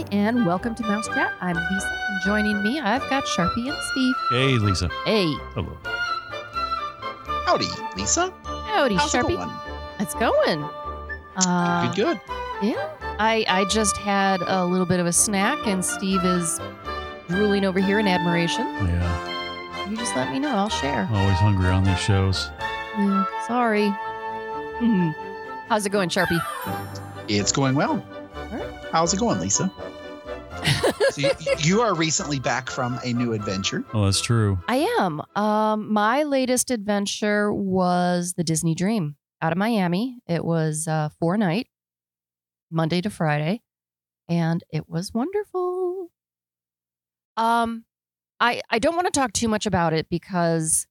Hi, and welcome to Mouse Chat. I'm Lisa, and joining me, I've got Sharpie and Steve. Hey, Lisa. Hey, Hello. Howdy, Lisa. howdy, How's Sharpie. it going? It's going. Uh, good, good. Yeah, I I just had a little bit of a snack, and Steve is drooling over here in admiration. Yeah, You just let me know. I'll share. always hungry on these shows. Yeah, sorry. Mhm. How's it going, Sharpie? It's going well. How's it going, Lisa? So you, you are recently back from a new adventure. Oh, that's true. I am. Um, my latest adventure was the Disney Dream out of Miami. It was uh, four night, Monday to Friday, and it was wonderful. Um, I I don't want to talk too much about it because,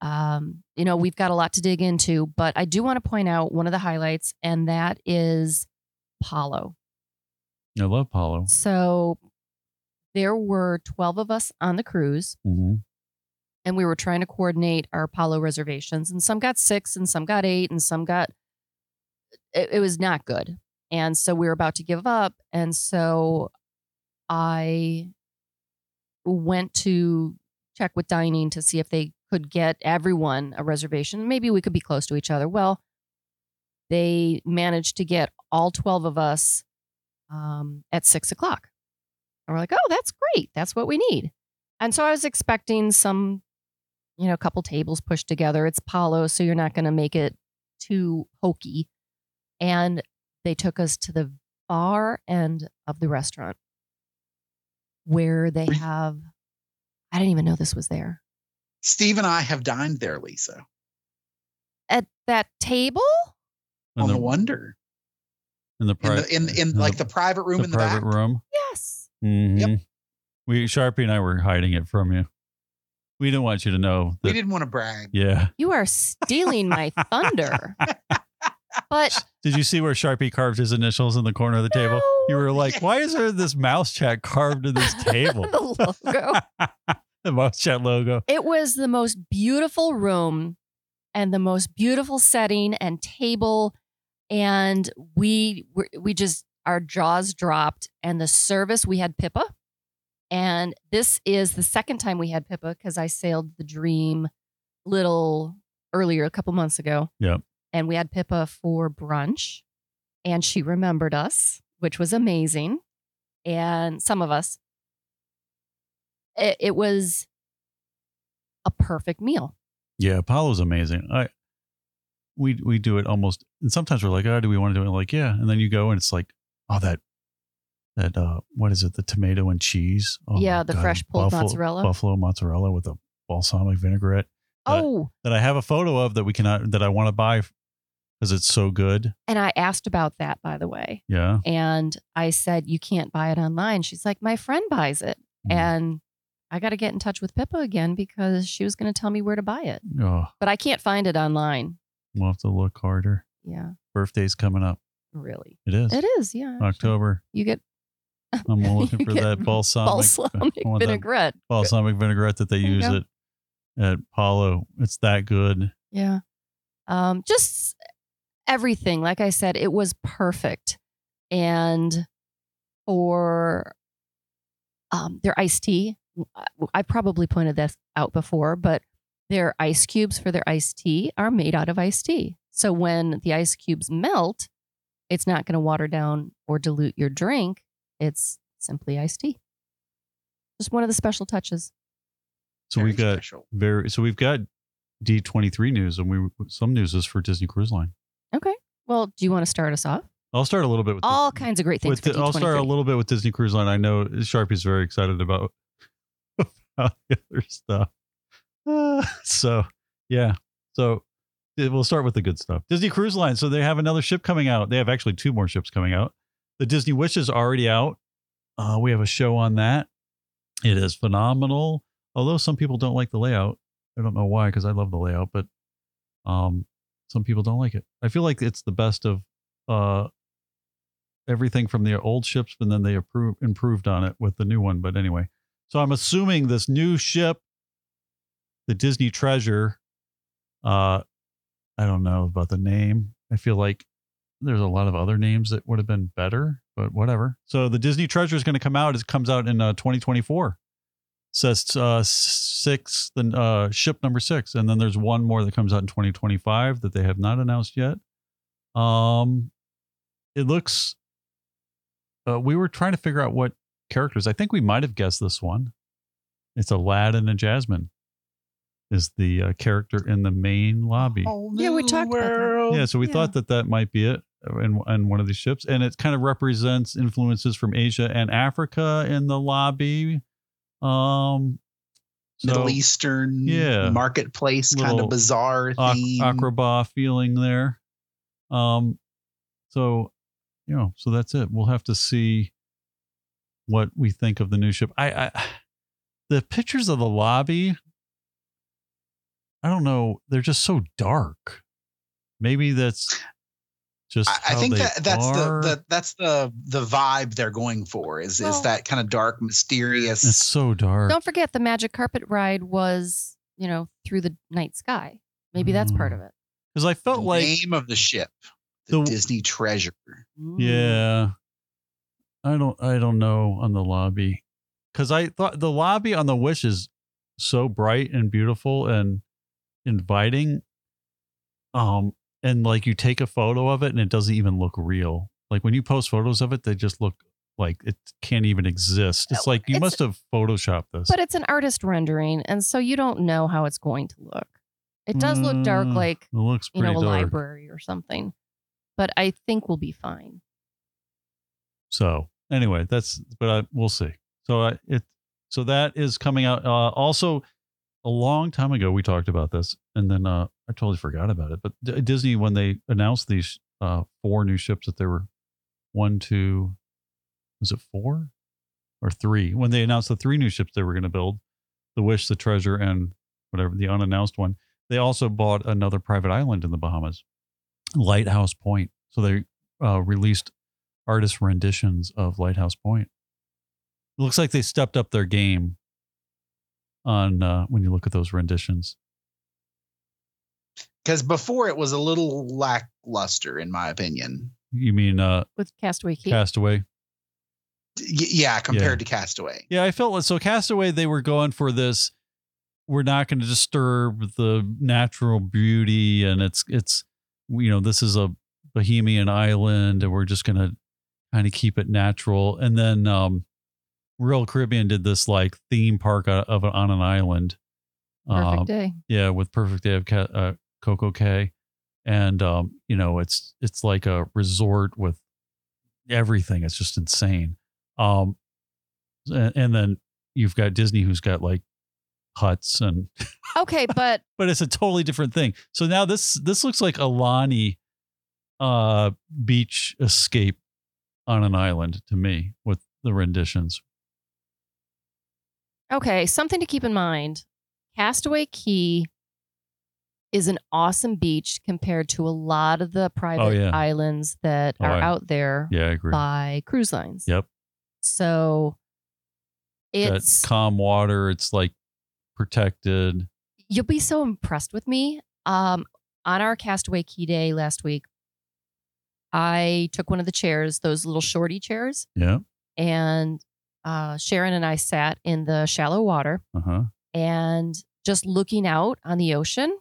um, you know, we've got a lot to dig into. But I do want to point out one of the highlights, and that is Palo. I love Palo. So there were twelve of us on the cruise hmm and we were trying to coordinate our Apollo reservations, and some got six, and some got eight, and some got. It, it was not good, and so we were about to give up, and so I went to check with dining to see if they could get everyone a reservation. Maybe we could be close to each other. Well, they managed to get all twelve of us um, at six o'clock. And we're like, oh, that's great. That's what we need. And so I was expecting some, you know, a couple tables pushed together. It's Palo, so you're not going to make it too hokey. And they took us to the far end of the restaurant where they have, I didn't even know this was there. Steve and I have dined there, Lisa. At that table? In On the, the wonder. in the In, the, in, in like the private room the in the private back. room. Yes. Hmm We Sharpie and I were hiding it from you. We didn't want you to know We didn't want to brag. Yeah. You are stealing my thunder. But Did you see where Sharpie carved his initials in the corner of the table? You were like, "Why is there this mouse chat carved in this table?" the logo. the mouse chat logo. It was the most beautiful room and the most beautiful setting and table. And we were- we just our jaws dropped. And the service we had Pippa, and this is the second time we had Pippa because I sailed the Dream little earlier a couple months ago. Yep. And we had Pippa for brunch, and she remembered us, which was amazing. And some of us, it, it was a perfect meal. Yeah, Apollo's amazing. I we we do it almost and sometimes we're like, oh, do we want to do it? Like, yeah. And then you go and it's like, oh, that that uh what is it? The tomato and cheese. Oh, Yeah, the God, fresh pulled buffalo- mozzarella. Buffalo mozzarella with a balsamic vinaigrette Uh, Oh, that I have a photo of that we cannot that I want to buy because it's so good. and I asked about that, by the way. Yeah. And I said, You can't buy it online. She's like, My friend buys it. Mm. And I got to get in touch with Pippa again because she was going to tell me where to buy it. Oh, But I can't find it online. we'll have to look harder. Yeah, Birthday's coming up. Really. It is. It is. Yeah. October. You get I'm looking for that balsamic balsamic vinaigrette. balsamic vinaigrette that they There use at at Palo. It's that good. Yeah. Um, just everything. Like I said, it was perfect. And for um, their iced tea, I probably pointed this out before, but their ice cubes for their iced tea are made out of iced tea. So when the ice cubes melt, it's not going to water down or dilute your drink. It's simply iced tea. Just one of the special touches. So Very we've got special. very so we've got D23 news and we some news is for Disney Cruise Line. Okay. Well, do you want to start us off? I'll start a little bit with All the, kinds of great things. with for the- I'll start a D23. little bit with Disney Cruise Line. I know Sharpie's very excited about, about the other stuff. Uh, so yeah. So yeah, we'll start with the good stuff. Disney Cruise Line. So they have another ship coming out. They have actually two more ships coming out. The Disney Wish is already out. Uh, we have a show on that. It is phenomenal. Although some people don't like the layout. I don't know why, because I love the layout, but um, some people don't like it. I feel like it's the best of uh, everything from the old ships, and then they improved on it with the new one. But anyway, so I'm assuming this new ship, the Disney Treasure, uh, I don't know about the name. I feel like there's a lot of other names that would have been better. but whatever. So the Disney Treasure is going to come out. It comes out in uh, 2024. Says uh, six, the uh, ship number six, and then there's one more that comes out in 2025 that they have not announced yet. Um, it looks. Uh, we were trying to figure out what characters. I think we might have guessed this one. It's Aladdin and a Jasmine. Is the uh, character in the main lobby? Whole Yeah, we new talked about that. Yeah, so we Yeah. thought that that might be it in, in one of these ships, and it kind of represents influences from Asia and Africa in the lobby. Um, so Middle Eastern Yeah. marketplace kind of bazaar ac- theme. Agrabah feeling there. Um, so you know, so that's it. We'll have to see what we think of the new ship. I, I the pictures of the lobby. I don't know. They're just so dark. Maybe that's just. I, I think they that that's are. the, the that's the the vibe they're going for is Well- is that kind of dark, mysterious. It's so dark. Don't forget the magic carpet ride was, you know, through the night sky. Maybe that's part Mm. of it. Because I the felt like name of the ship, the, The- Disney Treasure. Mm. Yeah. I don't I don't know on the lobby. Cuz I thought the lobby on the Wish is so bright and beautiful and inviting. Um and like you take a photo of it and it doesn't even look real. Like when you post photos of it they just look like it can't even exist. It's Uh, like you it's- must have photoshopped this. But it's an artist rendering, and so you don't know how it's going to look. It does look dark, Mm, like it looks you know, a dark. library or something. But I think we'll be fine. So anyway, that's but I, we'll see. So I, it so that is coming out. Uh, also, a long time ago we talked about this, and then uh, I totally forgot about it. But D- Disney when they announced these uh, four new ships that there were one, two, was it four or three? When they announced the three new ships they were going to build, the Wish, the Treasure, and whatever the unannounced one, they also bought another private island in the Bahamas, Lighthouse Point. So they uh, released artist renditions of Lighthouse Point. It looks like they stepped up their game on uh, when you look at those renditions. Because before it was a little lackluster, in my opinion. You mean uh, With Castaway Cay. Castaway? Y- yeah, compared to Castaway. Yeah, I felt like so Castaway they were going for this we're not going to disturb the natural beauty and it's it's you know this is a bohemian island and we're just going to kind of keep it natural and then um Royal Caribbean did this like theme park o- of on an island. Perfect Um, day. yeah, with Perfect Day of Ca- uh, CocoCay, and um, you know it's it's like a resort with everything. It's just insane. Um, and, and then you've got Disney, who's got like huts and, Okay, but but it's a totally different thing. So now this this looks like Aulani, uh, beach escape on an island to me with the renditions. Okay, something to keep in mind. Castaway Cay is an awesome beach compared to a lot of the private yeah. islands that Oh, are I- out there Yeah, I agree. by cruise lines. Yep. So it's Got calm water. It's like protected. you'll be so impressed with me. Um, on our Castaway Cay Day last week, I took one of the chairs, those little shorty chairs, Yeah. and uh, Sharon and I sat in the shallow water Uh huh. and just looking out on the ocean.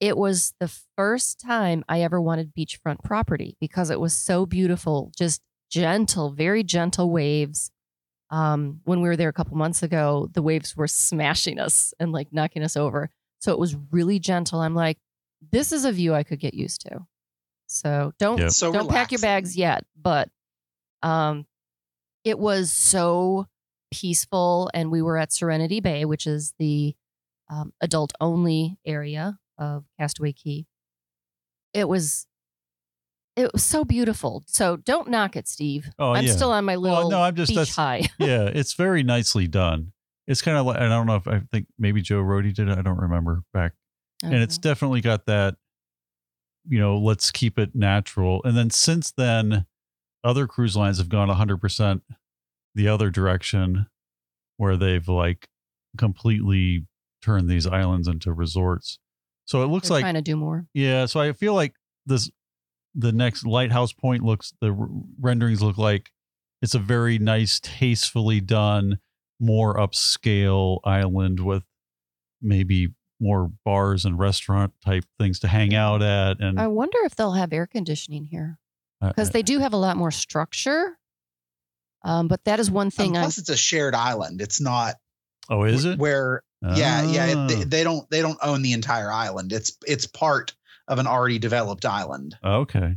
It was the first time I ever wanted beachfront property because it was so beautiful, just gentle, very gentle waves. Um, when we were there a couple months ago, the waves were smashing us and like knocking us over. So it was really gentle. I'm like, this is a view I could get used to. So don't Yep. So don't pack your bags yet, but um, it was so peaceful. And we were at Serenity Bay, which is the um, adult only area of Castaway Cay. It was it was so beautiful. So don't knock it, Steve. Oh, I'm yeah. still on my little no, I'm just- beach high. yeah, it's very nicely done. It's kind of like I don't know if I think maybe Joe Rohde did it. I don't remember back, and it's definitely got that. You know, let's keep it natural. And then since then, other cruise lines have gone 100 percent the other direction, where they've like completely turned these islands into resorts. So it looks They're like trying to do more. yeah, so I feel like this the next lighthouse point looks the r- renderings look like it's a very nice tastefully done more upscale island with maybe more bars and restaurant type things to hang out at and I wonder if they'll have air conditioning here because they do have a lot more structure. Um, but that is one And thing I plus, it's a shared island. It's not oh is it where yeah yeah Ah, they, they don't they don't own the entire island. It's it's part of an already developed island. okay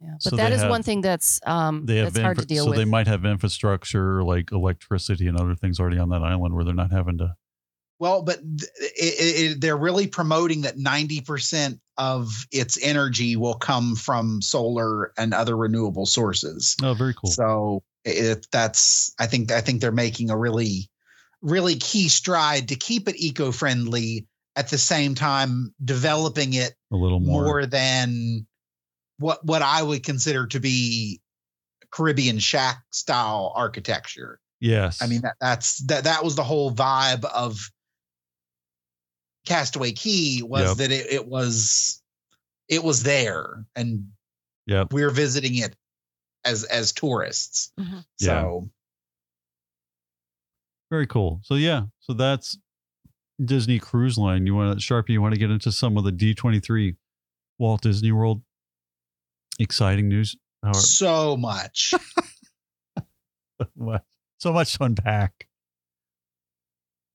Yeah, but that they is have- one thing that's um they have that's hard to deal so with. So they might have infrastructure like electricity and other things already on that island where they're not having to Well, but th- it, it, they're really promoting that 90% of its energy will come from solar and other renewable sources. oh very cool So it, that's I think I think they're making a really really key stride to keep it eco-friendly at the same time developing it a little more, more than what what I would consider to be Caribbean shack style architecture. yes I mean that that's that that was the whole vibe of Castaway Cay was Yep. that it, it was it was there and Yep. we're visiting it as as tourists. Mhm. Yeah. So Very cool. So yeah, so that's Disney Cruise Line. You want to Sharpie? You want to get into some of the D twenty three Walt Disney World exciting news? How- so much. what- so much to unpack.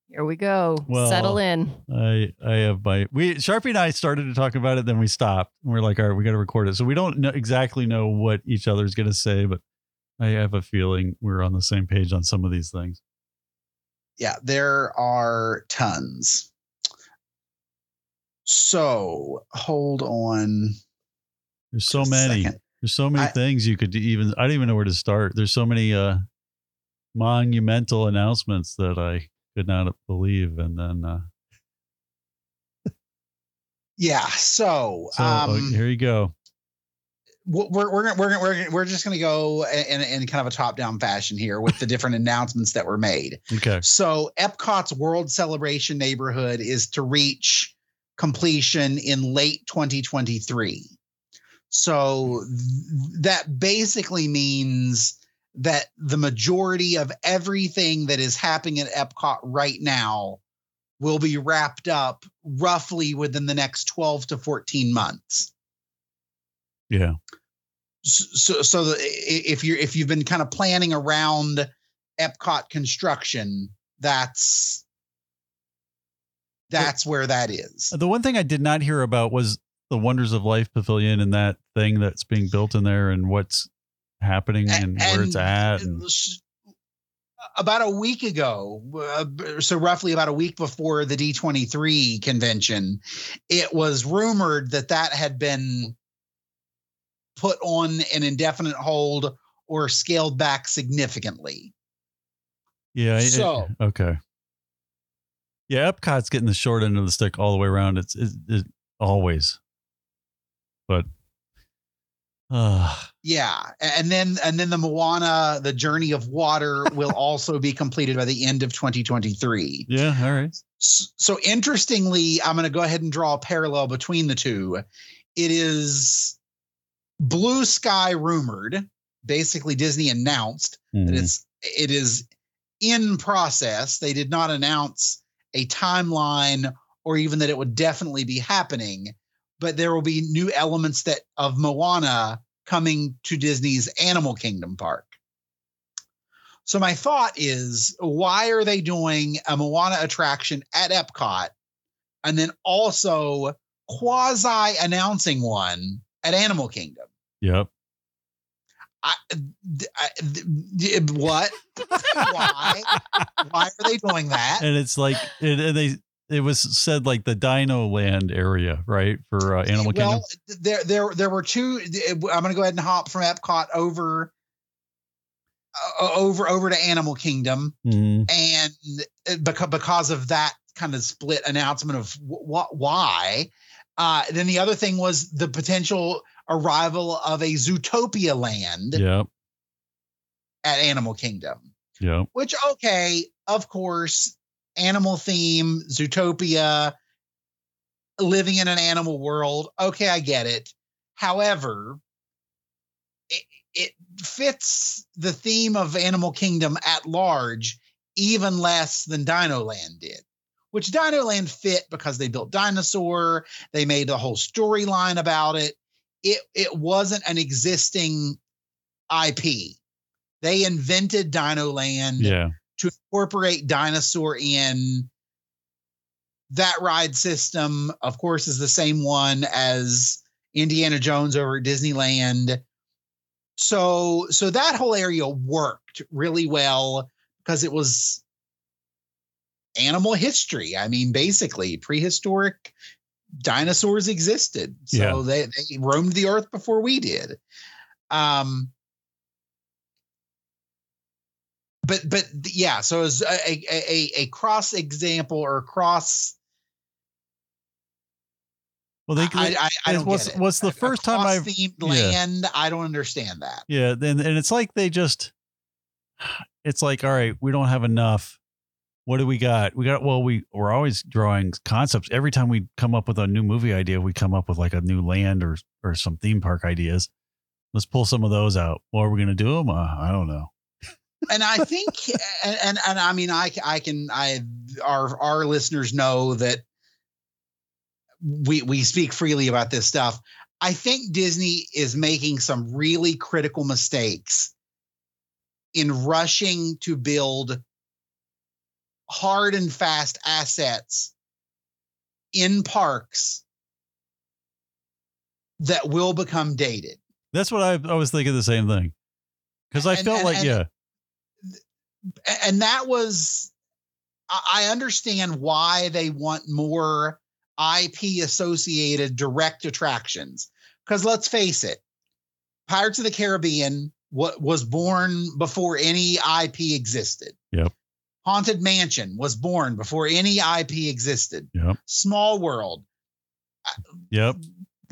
Here we go. Well, Settle in. I I have my we Sharpie and I started to talk about it, then we stopped. We're like, all right, we got to record it. So we don't know exactly know what each other's going to say, but I have a feeling we're on the same page on some of these things. yeah, there are tons. So hold on. There's so many. second. There's so many I- things you could even. I don't even know where to start. There's so many uh monumental announcements that I could not believe, and then uh, Yeah. So, so uh, um, here you go. we're we're we're we're we're we're just going to go in, in kind of a top down fashion here with the different announcements that were made. Okay. So Epcot's World Celebration neighborhood is to reach completion in late 2023. So th- that basically means that the majority of everything that is happening at Epcot right now will be wrapped up roughly within the next 12 to 14 months Yeah. so so the, if you're if you've been kind of planning around Epcot construction, that's that's where that is. The one thing I did not hear about was the Wonders of Life Pavilion and that thing that's being built in there and what's happening A- and, where it's at. And, About a week ago, uh, so roughly about a week before the D23 convention, it was rumored that that had been put on an indefinite hold or scaled back significantly. yeah. it- So- okay. Yeah, Epcot's getting the short end of the stick all the way around. It's it, it always, but Yeah, and then and then the Moana, the Journey of Water, will also be completed by the end of 2023. yeah. All right. S- So interestingly, I'm going to go ahead and draw a parallel between the two. It is Blue Sky rumored, basically Disney announced that Mhm. it's it is in process. They did not announce a timeline or even that it would definitely be happening, but there will be new elements that of Moana coming to Disney's Animal Kingdom park. So my thought is, why are they doing a Moana attraction at Epcot and then also quasi announcing one at Animal Kingdom? Yep. I, I- what? Why? Why are they doing that? And it's like and they it was said like the Dino Land area, right, for uh, Animal Kingdom. well, there, there, there were two. I'm going to go ahead and hop from Epcot over, uh, over, over to Animal Kingdom, Mhm. and because because of that kind of split announcement of what why. Uh, then the other thing was the potential arrival of a Zootopia land Yep. at Animal Kingdom. Yep. which okay of course animal theme zootopia living in an animal world okay i get it However, it, it fits the theme of Animal Kingdom at large even less than Dino Land did. Which Dino Land fit because they built dinosaur, they made a whole storyline about it. It it wasn't an existing IP. They invented Dino Land Yeah. To incorporate dinosaur in. That ride system, of course, is the same one as Indiana Jones over at Disneyland. So so that whole area worked really well because it was animal history. I mean, basically prehistoric dinosaurs existed. So Yeah. they, they roamed the earth before we did. Um but but yeah, so as a, a a cross example or cross Well, they, I, I, I don't what's get it. what's the A- a first time I've yeah. land. I don't understand that. Yeah, then and it's like they just it's like, all right, we don't have enough. What do we got? We got well, we we're always drawing concepts. Every time we come up with a new movie idea, we come up with like a new land or or some theme park ideas. Let's pull some of those out. What are we gonna do them? Uh, I don't know. And I think, and, and and I mean, I I can I our our listeners know that we we speak freely about this stuff. I think Disney is making some really critical mistakes in rushing to build hard and fast assets in parks that will become dated. That's what I I was thinking the same thing. Because I And- felt and- like and- yeah, and that was I understand why they want more IP associated direct attractions. Because let's face it, Pirates of the Caribbean what was born before any IP existed. Yep. Haunted Mansion was born before any IP existed. Yep. Small World, uh, yep,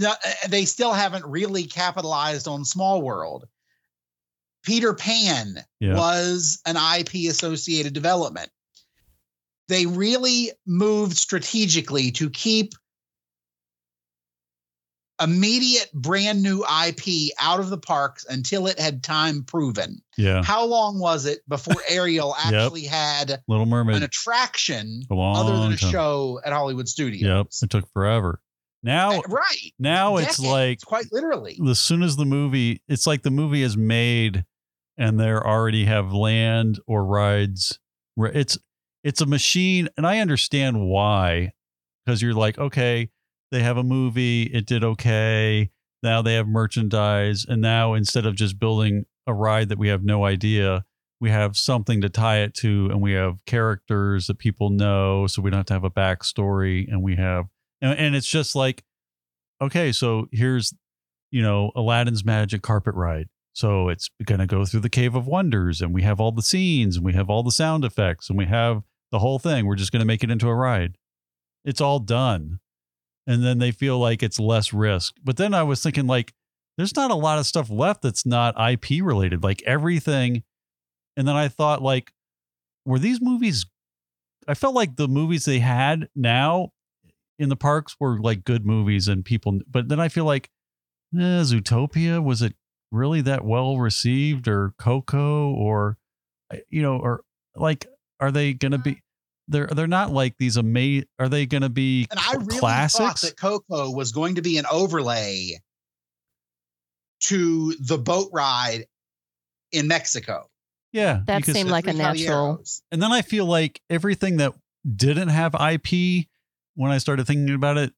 uh, they still haven't really capitalized on Small World. Peter Pan Yeah. was an IP associated development. They really moved strategically to keep immediate brand new IP out of the parks until it had time proven. yeah. How long was it before Ariel actually had Little Mermaid an attraction other than a time. show at Hollywood Studios? Yep. It took forever. Now Uh, right. now it's like quite literally. as soon as the movie it's like the movie is made and they already have land or rides where it's it's a machine and i understand why because you're like okay they have a movie it did okay now they have merchandise and now instead of just building a ride that we have no idea we have something to tie it to and we have characters that people know so we don't have to have a backstory and we have and, and it's just like okay so here's you know, Aladdin's Magic Carpet Ride. So it's going to go through the Cave of Wonders, and we have all the scenes, and we have all the sound effects, and we have the whole thing. We're just going to make it into a ride. It's all done. And then they feel like it's less risk. But then I was thinking, like, there's not a lot of stuff left that's not IP related, like everything. And then I thought, like, were these movies? I felt like the movies they had now in the parks were like good movies and people, but then I feel like eh, Zootopia was it really that well received or Coco or uh, you know or like are they gonna be they're they're not like these amazing are they gonna be And I really thought that Coco was going to be an overlay to the boat ride in Mexico. yeah That seemed like a natural. And then I feel like everything that didn't have IP when I started thinking about it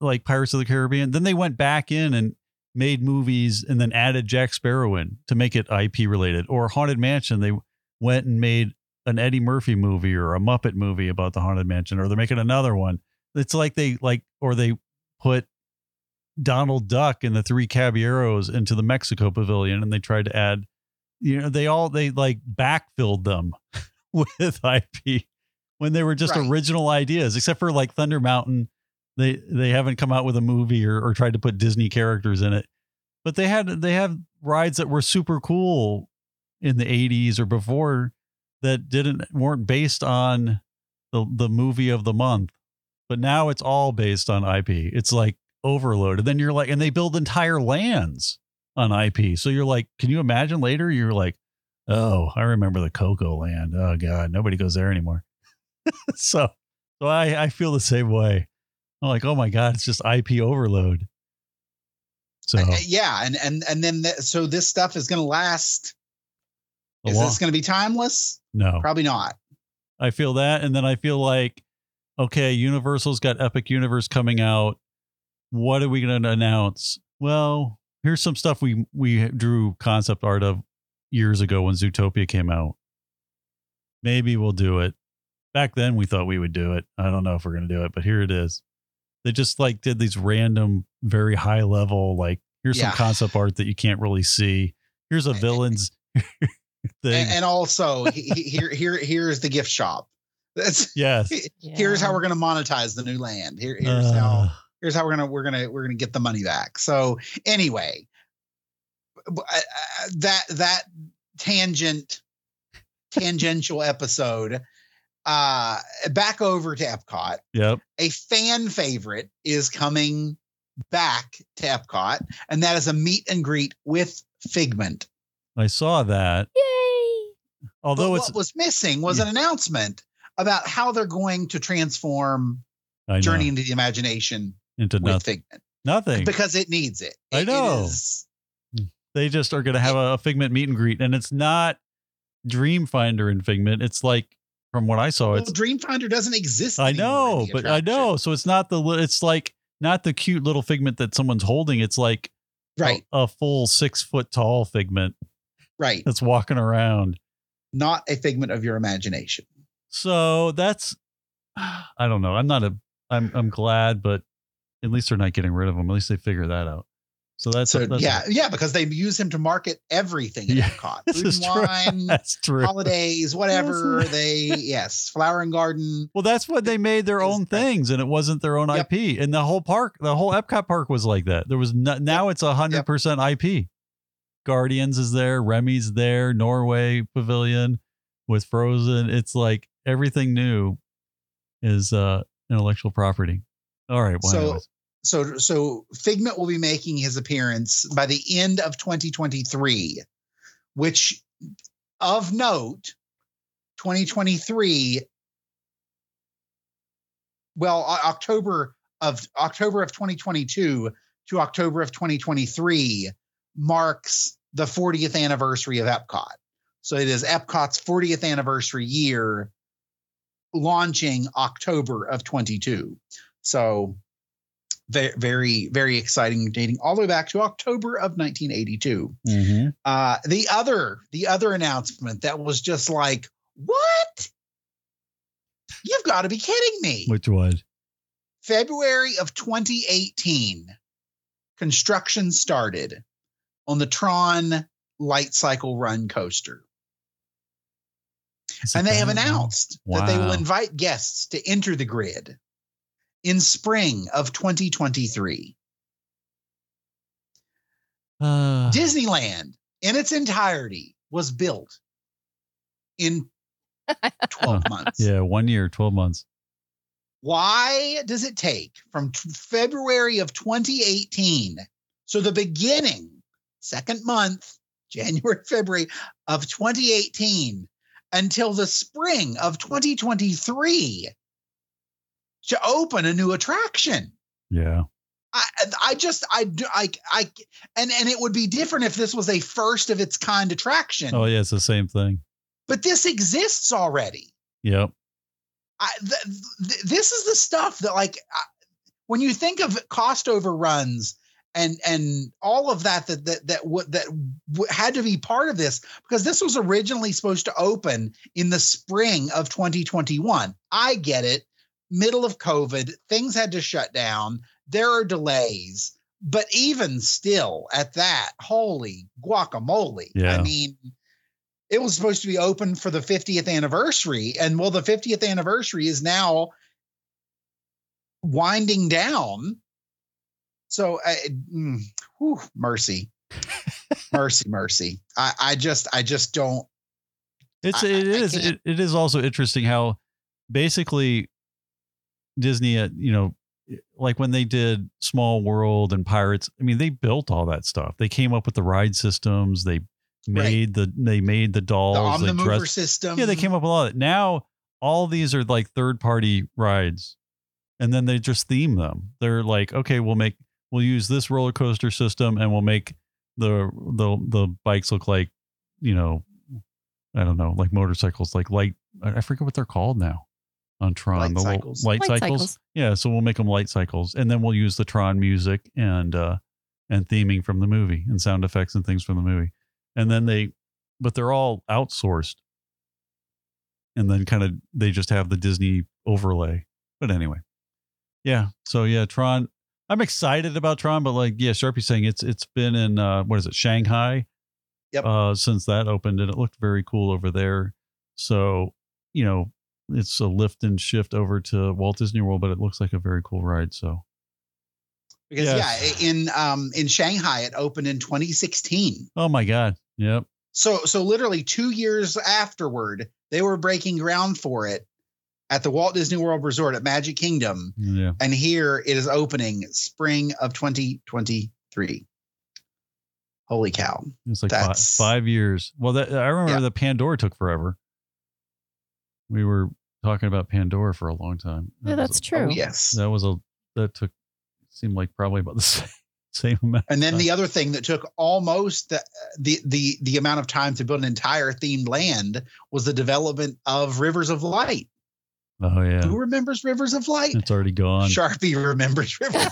like Pirates of the Caribbean then they went back in and made movies and then added Jack Sparrow in to make it IP related or Haunted Mansion they went and made an Eddie Murphy movie or a Muppet movie about the Haunted Mansion or they're making another one it's like they like or they put Donald Duck and the three Caballeros into the Mexico pavilion and they tried to add you know they all they like backfilled them with IP when they were just Right. original ideas except for like Thunder Mountain they they haven't come out with a movie or, or tried to put Disney characters in it but they had they have rides that were super cool in the 80s or before that didn't weren't based on the the movie of the month but now it's all based on IP it's like overload. And then you're like, and they build entire lands on IP. So you're like, can you imagine later? You're like, oh, I remember the Coco land. Oh God, nobody goes there anymore. so, so I, I feel the same way. I'm like, oh my God, it's just IP overload. So Uh, yeah, and and and then th- so this stuff is going to last. Is long- this going to be timeless? no, Probably not. I feel that. And then I feel like, okay, Universal's got Epic Universe coming out. What are we going to announce? Well, here's some stuff we we drew concept art of years ago when Zootopia came out. Maybe we'll do it. Back then we thought we would do it. I don't know if we're going to do it, but here it is. They just like did these random very high level like here's Yeah. some concept art that you can't really see. Here's a villain's thing. And, and also, he- he- here here here's the gift shop. That's yes. here's how we're going to monetize the new land. Here, here's how Uh, here's how we're gonna we're gonna we're gonna get the money back. So anyway, b- uh, uh, that that tangent tangential episode. Uh, back over to Epcot. yep. A fan favorite is coming back to Epcot, and that is a meet and greet with Figment. I saw that. Yay! Although it's what was missing was Yeah. an announcement about how they're going to transform I know, Journey into the Imagination into with nothing. Figment Nothing. because it needs it. I It- it know. is- They just are going to have a, a Figment meet and greet, and it's not Dreamfinder and Figment. It's like from what I saw, well, it's Dreamfinder doesn't exist. I know, but I know. So it's not the it's like not the cute little Figment that someone's holding. It's like Right, a, full six foot tall Figment right. that's walking around. Not a figment of your imagination. So that's I don't know. I'm not a I'm I'm glad, but at least they're not getting rid of them. At least they figure that out. So that's, So that's yeah, yeah, because they use him to market everything in Yeah, Epcot. Food is and true. wine, That's true. holidays, whatever. They yes, flower and garden. Well, that's what they made their own things, and it wasn't their own Yep. IP. And the whole park, the whole Epcot park was like that. There was no, now it's a hundred percent IP. Guardians is there, Remy's there, Norway Pavilion with Frozen. It's like everything new is uh intellectual property. All right. Well, So- anyways. So so Figment will be making his appearance by the end of 2023, which of note, 2023 well, October of October of 2022 to October of 2023 marks the 40th anniversary of Epcot. So it is Epcot's 40th anniversary year launching October of 22. So very, very, very exciting, dating all the way back to October of 1982. Mhm. Uh, the other, the other announcement that was just like, what? You've got to be kidding me! which one? February of 2018, construction started on the Tron Light Cycle Run coaster, and they have announced that they will invite guests to enter the grid in spring of 2023. Uh, Disneyland in its entirety was built in 12 months. yeah, one year, twelve months. Why does it take from t- February of 2018, so the beginning, second month, January, February of 2018, until the spring of 2023 to open a new attraction? Yeah. I, I just I do I I and and it would be different if this was a first of its kind attraction. Oh yeah, it's the same thing. But this exists already. Yep. I, th- th- this is the stuff that like I, when you think of cost overruns and and all of that that that that w- that w- had to be part of this because this was originally supposed to open in the spring of 2021. I get it. Middle of COVID, things had to shut down. There are delays, but even still at that, holy guacamole. Yeah. I mean, it was supposed to be open for the 50th anniversary and well the 50th anniversary is now winding down so I, mm, whew, mercy mercy mercy I, I just i just don't It's I- it is it, it is also interesting how basically Disney uh, you know like when they did Small World and Pirates. I mean, they built all that stuff. They came up with the ride systems. They made the they made the dolls. the Omnimover dressed- system. yeah, they came up with all that. Now all these are like third party rides, and then they just theme them. They're like, okay, we'll make we'll use this roller coaster system, and we'll make the the the bikes look like, you know, I don't know, like motorcycles, like light. I forget what they're called now on Tron. Light the little cycles. light, Light cycles. cycles. Yeah, so we'll make them light cycles, and then we'll use the Tron music and uh and theming from the movie and sound effects and things from the movie, and then they, but they're all outsourced, and then kind of they just have the Disney overlay. But anyway, yeah. So yeah, Tron. I'm excited about Tron, but like yeah, Sharpie's saying it's it's been in uh what is it Shanghai, Yep. uh since that opened, and it looked very cool over there. So you know it's a lift and shift over to Walt Disney World, but it looks like a very cool ride. So because Yes. yeah, in um in Shanghai it opened in 2016. oh my god, yep, So so literally 2 years afterward, they were breaking ground for it at the Walt Disney World Resort at Magic Kingdom yeah, and here it is opening spring of 2023. Holy cow. it's like five, five years. Well, that I remember Yeah. the Pandora took forever. We were talking about Pandora for a long time. That was that's a- true. Oh, yes. That was a that took seemed like probably about the same, same amount. And then the other thing that took almost the, the the the amount of time to build an entire themed land was the development of Rivers of Light. Oh yeah, Who remembers Rivers of Light? it's already gone. Sharpie remembers Rivers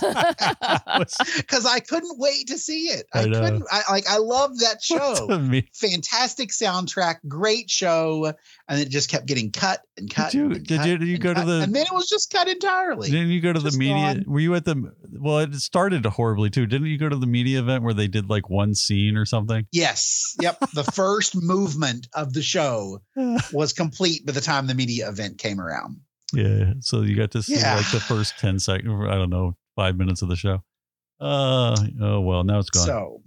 because I couldn't wait to see it. I, I know. couldn't. I like. I love that show. Fantastic soundtrack, great show, and it just kept getting cut and cut. Did you did cut you did you go to the And then it was just cut entirely. Didn't you go to the media? gone. Were you at the? Well, it started horribly too. Didn't you go to the media event where they did like one scene or something? Yes. Yep. The first movement of the show was complete by the time the media event came around. Yeah. So you got to see Yeah. like the first ten seconds. I don't know, five minutes of the show. Uh oh well, now it's gone. So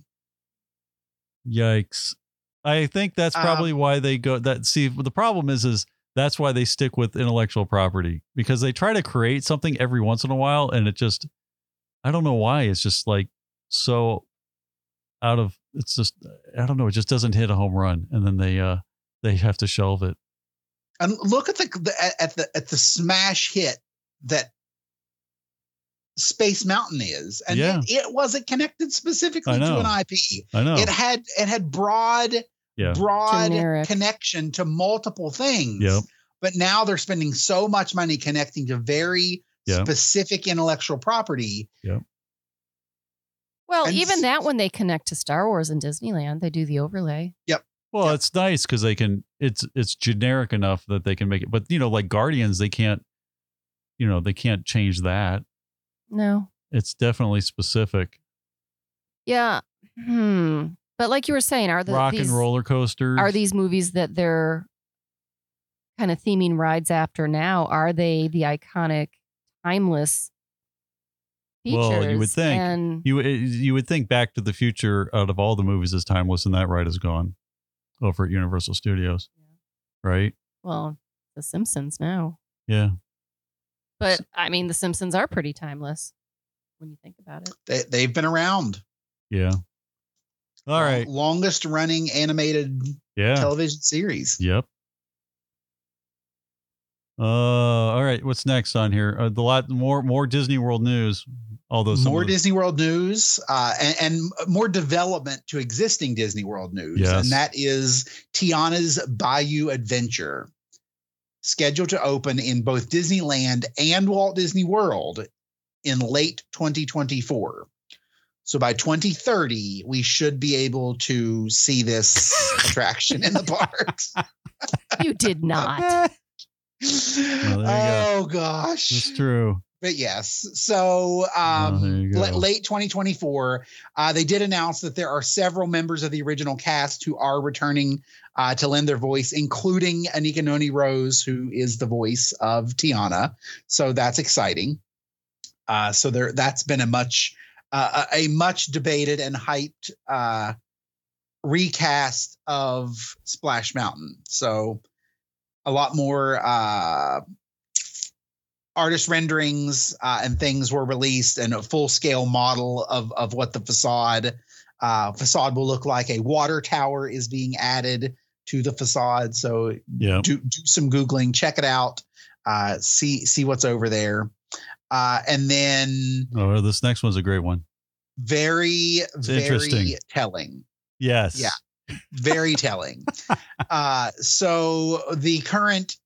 Yikes! I think that's probably Um, why they go. That see, the problem is, is that's why they stick with intellectual property because they try to create something every once in a while, and it just, I don't know why. It's just like so out of. It's just I don't know. It just doesn't hit a home run, and then they uh they have to shelve it. and look at the, the at- the at the smash hit that Space Mountain is, and Yeah. it, it wasn't connected specifically to an IP. I know. It had it had broad Yeah. broad Generic. connection to multiple things. Yep. But now they're spending so much money connecting to very Yeah. specific intellectual property. Well, And even s- that when they connect to Star Wars and Disneyland, they do the overlay. Yep. Well, Yep. it's nice because they can. It's it's generic enough that they can make it. But you know, like Guardians, they can't. You know, they can't change that. No. It's definitely specific. Yeah. Hmm. But like you were saying, are the Rock these, and roller coasters. are these movies that they're kind of theming rides after now? Are they the iconic, timeless features? Well, you would think. And You eh, you would think Back to the Future out of all the movies is timeless, and that ride is gone over at Universal Studios, right? well, The Simpsons now. Yeah. But I mean, The Simpsons are pretty timeless when you think about it. They, they've been around. Yeah. All right. Longest running animated Yeah. television series. Yep. Uh, all right. What's next on here? Uh, the lot more more Disney World news. Although some more the- Disney World news uh, and, and more development to existing Disney World news. Yes. And that is Tiana's Bayou Adventure, scheduled to open in both Disneyland and Walt Disney World in late 2024. So by 2030, we should be able to see this attraction in the parks. You did not. there you go. oh gosh That's true. but yes so Oh, there you um go. la- late 2024 uh they did announce that there are several members of the original cast who are returning uh to lend their voice including anika noni rose who is the voice of tiana so that's exciting uh so there that's been a much uh, a a much debated and hyped uh recast of splash mountain so a lot more uh artist renderings uh, and things were released, and a full scale model of of what the facade uh, facade will look like. A water tower is being added to the facade, so Yeah. do do some googling, check it out, uh, see see what's over there, uh, and then Oh, this next one's a great one. very very interesting. telling. Yes. Yeah. very telling. Uh, so the current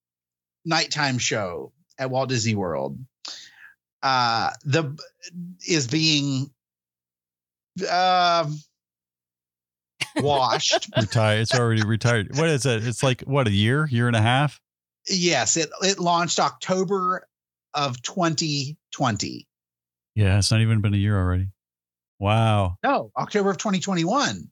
nighttime show at Walt Disney World, uh, the is being um washed. Retired. It's already retired. What is it? It's like what a year, year and a half. yes, it it launched October of 2020. Yeah, it's not even been a year already. Wow. No, October of 2021.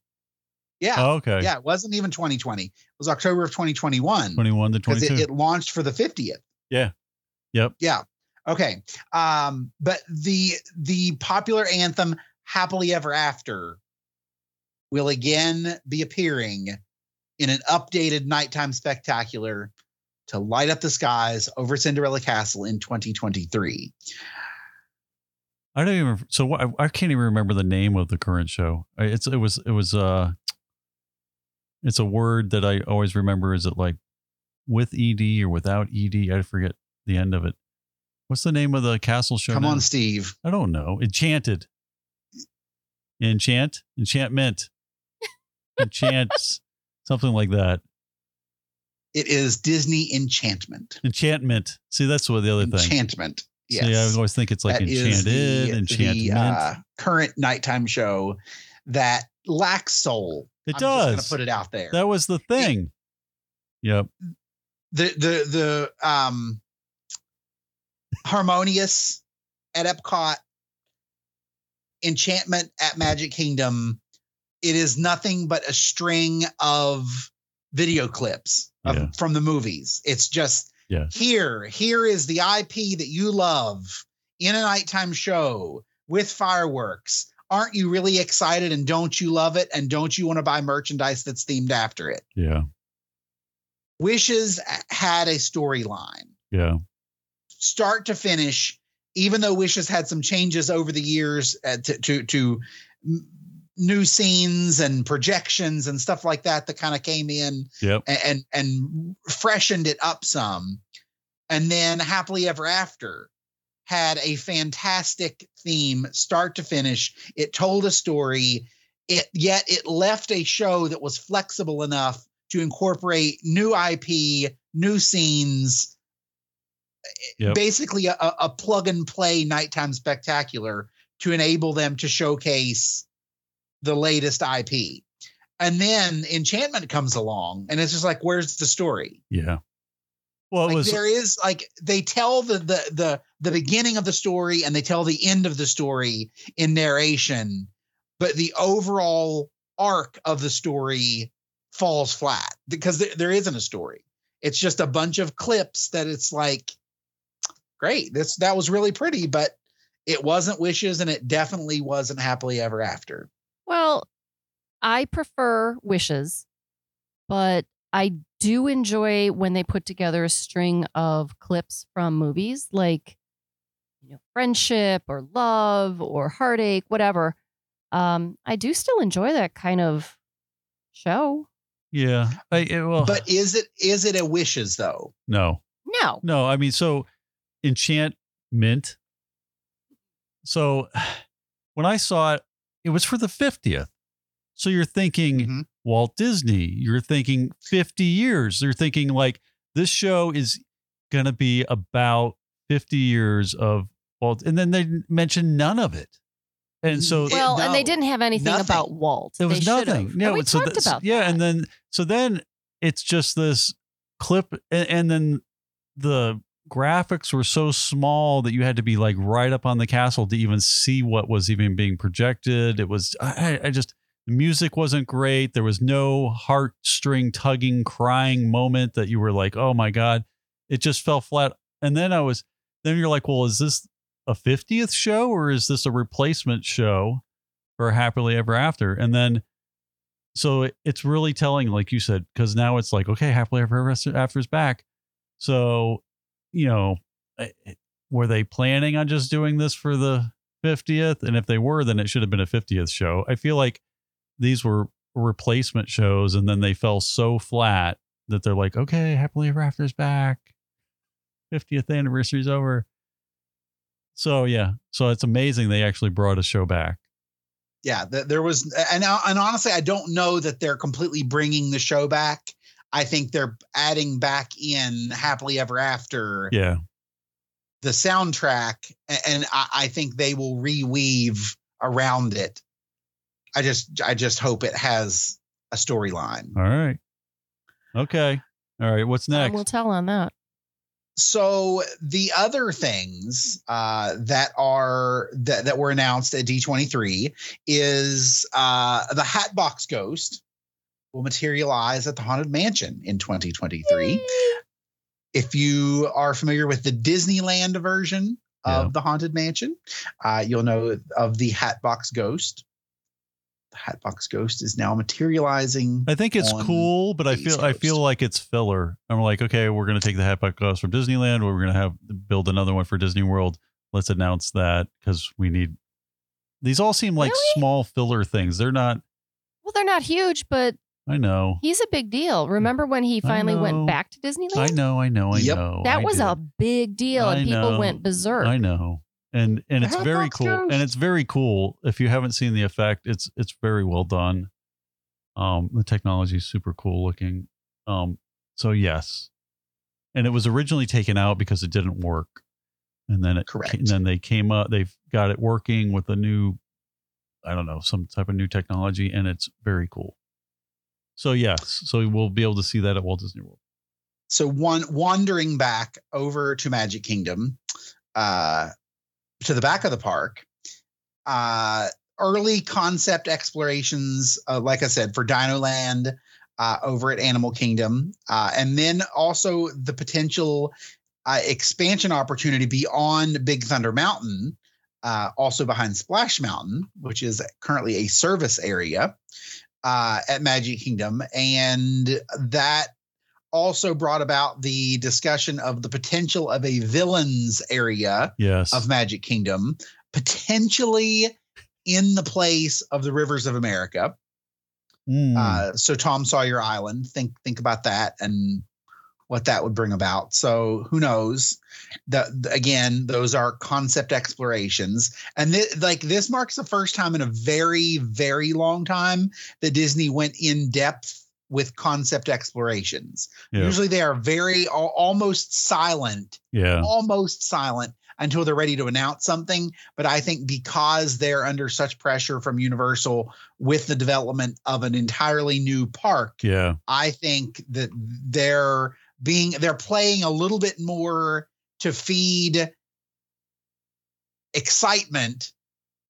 Yeah. Oh, okay. Yeah, it wasn't even 2020. It was October of 2021. 21 to because 22. it, it launched for the 50th. Yeah. Yep. Yeah. Okay. Um, but the the popular anthem Happily Ever After will again be appearing in an updated nighttime spectacular to light up the skies over Cinderella Castle in 2023. I don't even. So what, I can't even remember the name of the current show. I- It's it was it was uh, it's a word that I always remember. Is it like with ed or without ed? I forget the end of it. What's the name of the castle show? Come now? on, Steve. I don't know. Enchanted. Enchant. Enchantment. Enchants. Something like that. It is Disney Enchantment. Enchantment. See, that's what the other thing. Enchantment. Yes. See, I always think it's like That enchanted, the- enchantment. the, uh, current nighttime show that lacks soul. it I'm does. Just gonna put it out there. That was the thing. yep. the the the um harmonious at Epcot, enchantment at Magic Kingdom. It is nothing but a string of video clips of, Yeah. from the movies. It's just Yeah. here, here is the IP that you love in a nighttime show with fireworks. Aren't you really excited and don't you love it? And don't you want to buy merchandise that's themed after it? Yeah. Wishes had a storyline Yeah. start to finish, even though Wishes had some changes over the years uh, to, to, to new scenes and projections and stuff like that that kind of came in Yep. and, and freshened it up some. And then Happily Ever After had a fantastic theme start to finish. It told a story. It yet it left a show that was flexible enough to incorporate new IP, new scenes, eh, Yep. basically a, a plug and play nighttime spectacular to enable them to showcase the latest IP. And then Enchantment comes along, and it's just like, where's the story? Yeah. Well, Like was. there is like they tell the the the the beginning of the story and they tell the end of the story in narration, but the overall arc of the story falls flat because there, there isn't a story. It's just a bunch of clips that it's like, great, this that was really pretty, but it wasn't wishes and it definitely wasn't happily ever after. Well, I prefer wishes, but I do enjoy when they put together a string of clips from movies like you know, friendship or love or heartache, whatever. Um, I do still enjoy that kind of show. yeah. I, it, well, But is it is it a wishes though? no. No. No, I mean, so enchantment. So when I saw it, it was for the 50th. So you're thinking Mhm. Walt Disney, you're thinking 50 years. You're thinking like this show is going to be about 50 years of Walt. And then they mentioned none of it. And so It- Well, and they didn't have anything nothing. about Walt. there was They nothing. And No, we so talked that's- about yeah, that. and then so then it's just this clip, and, and then the graphics were so small that you had to be like right up on the castle to even see what was even being projected. It was I, I just the music wasn't great. There was no heartstring tugging, crying moment that you were like, oh my god, it just fell flat. And then I was then you're like, well, is this a 50th show or is this a replacement show for Happily Ever After? And then so it, it's really telling, like you said, because now it's like, okay, Happily Ever After is back. So, you know, were they planning on just doing this for the 50th? And if they were, then it should have been a 50th show. I feel like these were replacement shows and then they fell so flat that they're like, okay, Happily Ever After's back. 50th anniversary's over. So yeah, so it's amazing they actually brought a show back. Yeah, there was, and uh, and honestly, I don't know that they're completely bringing the show back. I think they're adding back in Happily Ever After, Yeah, the soundtrack, and I, I think they will reweave around it. I just, I just hope it has a storyline. all right, okay, all right. What's next? We'll tell on that. so the other things uh, that are that, that were announced at D23 is uh, the Hatbox Ghost will materialize at the Haunted Mansion in 2023. If you are familiar with the Disneyland version of Yeah. the Haunted Mansion, uh, you'll know of the Hatbox Ghost. The Hatbox Ghost is now materializing. I think it's cool, but I feel East I feel like it's filler. I'm like, okay, we're gonna take the Hatbox Ghost from Disneyland, or we're gonna have build another one for Disney World. Let's announce that because we need. These all seem like Really? small filler things. They're not. Well, they're not huge, but I know. he's a big deal. Remember when he finally went back to Disneyland? I know. I know. I Yep. know. That I was did. a big deal, and I people know. went berserk. I know. And and it's very cool. Ghost. And it's very cool. If you haven't seen the effect, it's it's very well done. Um the technology is super cool looking. Um so yes. And it was originally taken out because it didn't work. And then it Correct. and then they came up they've got it working with a new I don't know, some type of new technology and it's very cool. So yes, so we'll be able to see that at Walt Disney World. so one wandering back over to Magic Kingdom, uh, to the back of the park, uh, early concept explorations, uh, like I said, for Dino Land uh, over at Animal Kingdom, uh, and then also the potential uh, expansion opportunity beyond Big Thunder Mountain, uh, also behind Splash Mountain, which is currently a service area uh, at Magic Kingdom, and that also brought about the discussion of the potential of a villains area Yes. of Magic Kingdom, potentially in the place of the Rivers of America. Mm. Uh, so Tom Sawyer Island, think think about that and what that would bring about. So who knows? The, again, those are concept explorations, and thi- like this marks the first time in a very very long time that Disney went in depth with concept explorations. yeah. Usually they are very al- almost silent yeah. almost silent until they're ready to announce something. But I think because they're under such pressure from Universal with the development of an entirely new park, Yeah. I think that they're being they're playing a little bit more to feed excitement,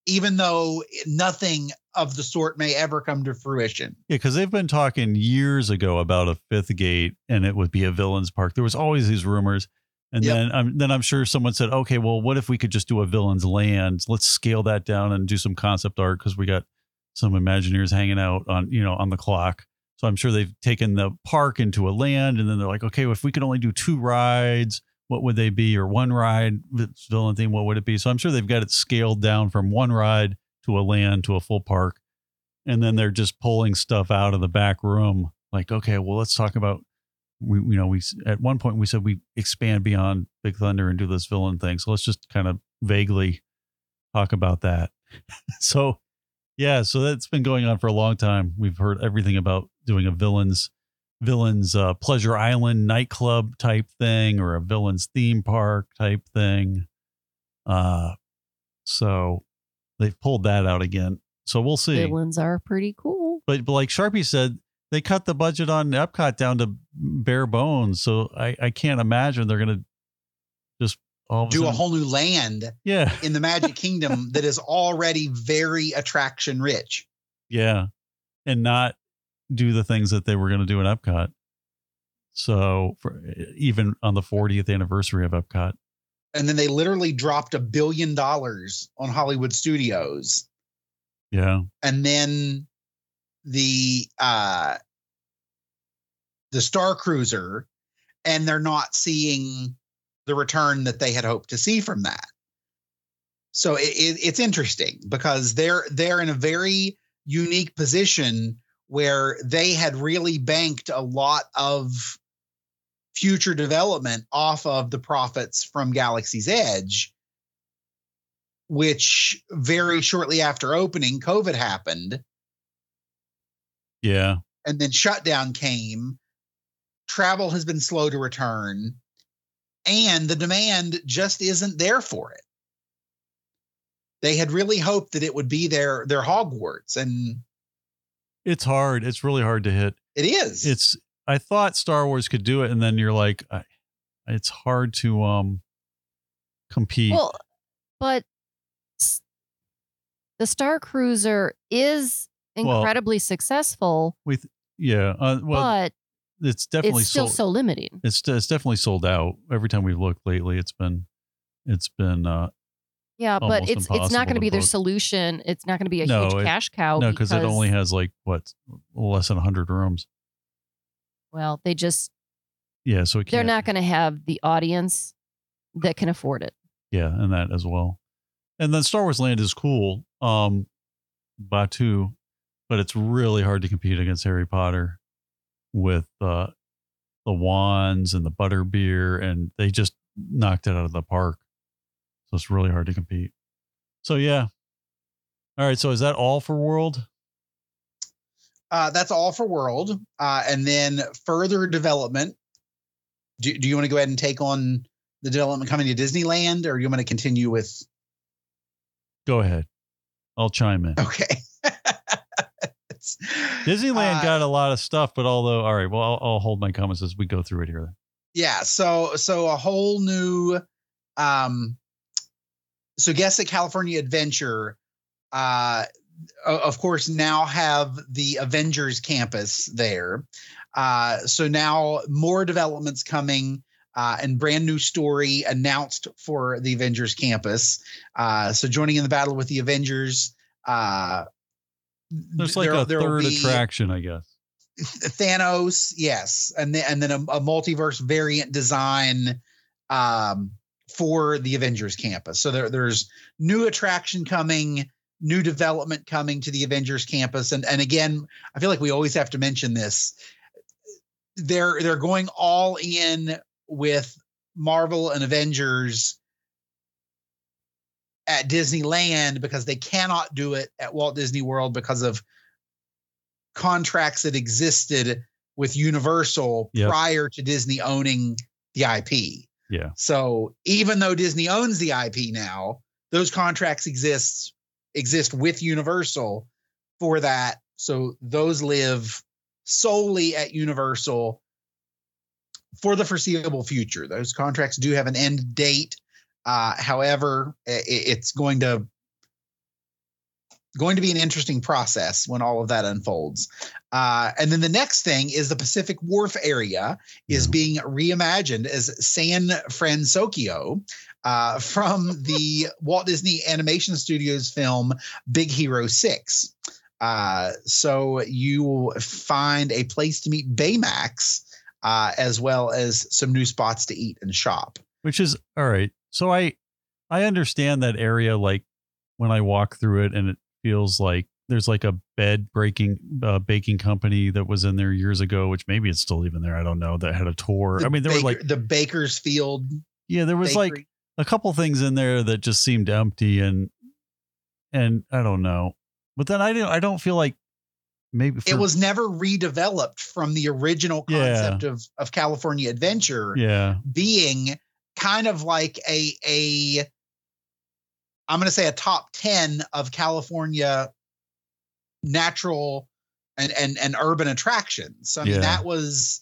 even though nothing of the sort may ever come to fruition. Yeah, because they've been talking years ago about a fifth gate, and it would be a villains park. There was always these rumors, and Yep. then um, then I'm sure someone said, "Okay, well, what if we could just do a villains land? Let's scale that down and do some concept art because we got some Imagineers hanging out on you know on the clock." So I'm sure they've taken the park into a land, and then they're like, "Okay, well, if we could only do two rides, what would they be? Or one ride, villain theme, what would it be?" So I'm sure they've got it scaled down from one ride to a land to a full park and then they're just pulling stuff out of the back room like okay well let's talk about we you know we at one point we said we expand beyond big thunder and do this villain thing so let's just kind of vaguely talk about that so yeah so that's been going on for a long time we've heard everything about doing a villains villains uh, pleasure island nightclub type thing or a villains theme park type thing uh so they've pulled that out again so we'll see Villains are pretty cool. but, but like Sharpie said, they cut the budget on Epcot down to bare bones. So I, I can't imagine they're gonna just Do a whole new land yeah. in the Magic Kingdom that is already very attraction rich. yeah. And not do the things that they were gonna do in Epcot. So for even on the 40th anniversary of Epcot, and then they literally dropped a billion dollars on Hollywood Studios, yeah, and then the uh the Star Cruiser, and they're not seeing the return that they had hoped to see from that. So it, it, it's interesting because they're they're in a very unique position where they had really banked a lot of future development off of the profits from Galaxy's Edge, which very shortly after opening, COVID happened. Yeah. And then shutdown came. Travel has been slow to return, and the demand just isn't there for it. They had really hoped that it would be their their Hogwarts, and It's hard. It's really hard to hit. it is. It's I thought Star Wars could do it and then you're like I, it's hard to um compete. Well, but the Star Cruiser is Well- incredibly successful, with yeah, uh, well but it's definitely it's still sold, so limiting. it's it's definitely sold out. Every time we've looked lately it's been it's been uh Yeah, but it's it's not going to be their solution. It's not going to be a No, huge it- cash cow. no because it only has like what less than 100 rooms. well, they just Yeah, so it they're not going to have the audience that can afford it. Yeah, and that as well. And then Star Wars Land is cool. Um Batuu, but it's really hard to compete against Harry Potter with uh the wands and the butter beer and they just knocked it out of the park. So it's really hard to compete. So yeah. All right, so is that all for World? uh, that's all for World, uh, and then further development. Do, do you want to go ahead and take on the development coming to Disneyland, or you want to continue with? Go ahead. I'll chime in. Okay. Disneyland uh, got a lot of stuff, but although all right, well, I'll, I'll hold my comments as we go through it here. yeah so so a whole new um so guests at california adventure uh of course now have the avengers campus there uh so now more developments coming uh, and brand new story announced for the Avengers campus. Uh, so joining in the battle with the Avengers, uh, There's like there- a there third attraction, I guess. Thanos, yes, and then and then a, a multiverse variant design um, for the Avengers campus. So there, there's new attraction coming, new development coming to the Avengers campus, and and again, I feel like we always have to mention this. They're they're going all in with Marvel and Avengers at Disneyland because they cannot do it at Walt Disney World because of contracts that existed with Universal Yep. prior to Disney owning the IP. Yeah. So even though Disney owns the IP now, those contracts exist exist with Universal for that. So those live solely at Universal for the foreseeable future. Those contracts do have an end date. Uh, however, i- i- it's going to going to be an interesting process when all of that unfolds. Uh, and then the next thing is the Pacific Wharf area is Yeah. being reimagined as San Fransokyo uh, from the Walt Disney Animation Studios film Big Hero 6. Uh, so you will find a place to meet Baymax uh, as well as some new spots to eat and shop. which is all right. So I I understand that area like when I walk through it and it feels like there's like a bed breaking uh, baking company that was in there years ago, which maybe it's still even there. I don't know. That had a tour. The I mean, there were Baker- like the Bakersfield. yeah, there was like a couple things in there that just seemed empty and and I don't know. But then I don't I don't feel like maybe it was never redeveloped from the original Yeah. concept of of California Adventure yeah being kind of like a a I'm going to say a top 10 of California natural and and and urban attractions. So I mean Yeah. that was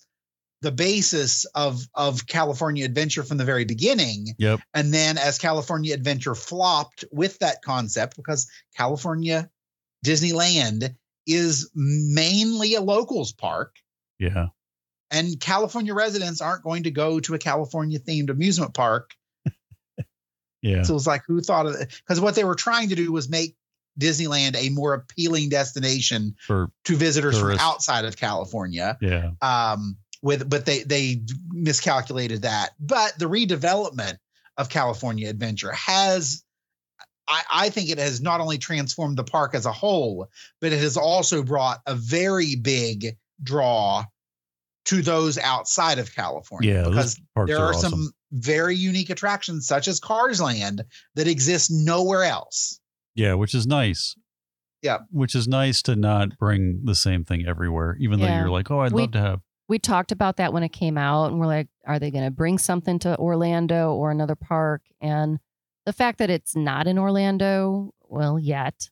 the basis of of California Adventure from the very beginning. Yep. And then as California Adventure flopped with that concept because California Disneyland is mainly a locals park yeah and California residents aren't going to go to a California themed amusement park. yeah So it was like, who thought of it? Because what they were trying to do was make Disneyland a more appealing destination for to visitors Tourists. from outside of California. yeah Um, with but they they miscalculated that. But the redevelopment of California Adventure has I, I think it has not only transformed the park as a whole, but it has also brought a very big draw to those outside of California. Yeah, those because parks there are are awesome. some very unique attractions, such as Cars Land, that exist nowhere else. Yeah, which is nice. Yeah. Which is nice to not bring the same thing everywhere, even though you're like, oh, I'd We- love to have. we talked about that when it came out and we're like are they going to bring something to orlando or another park and the fact that it's not in orlando well yet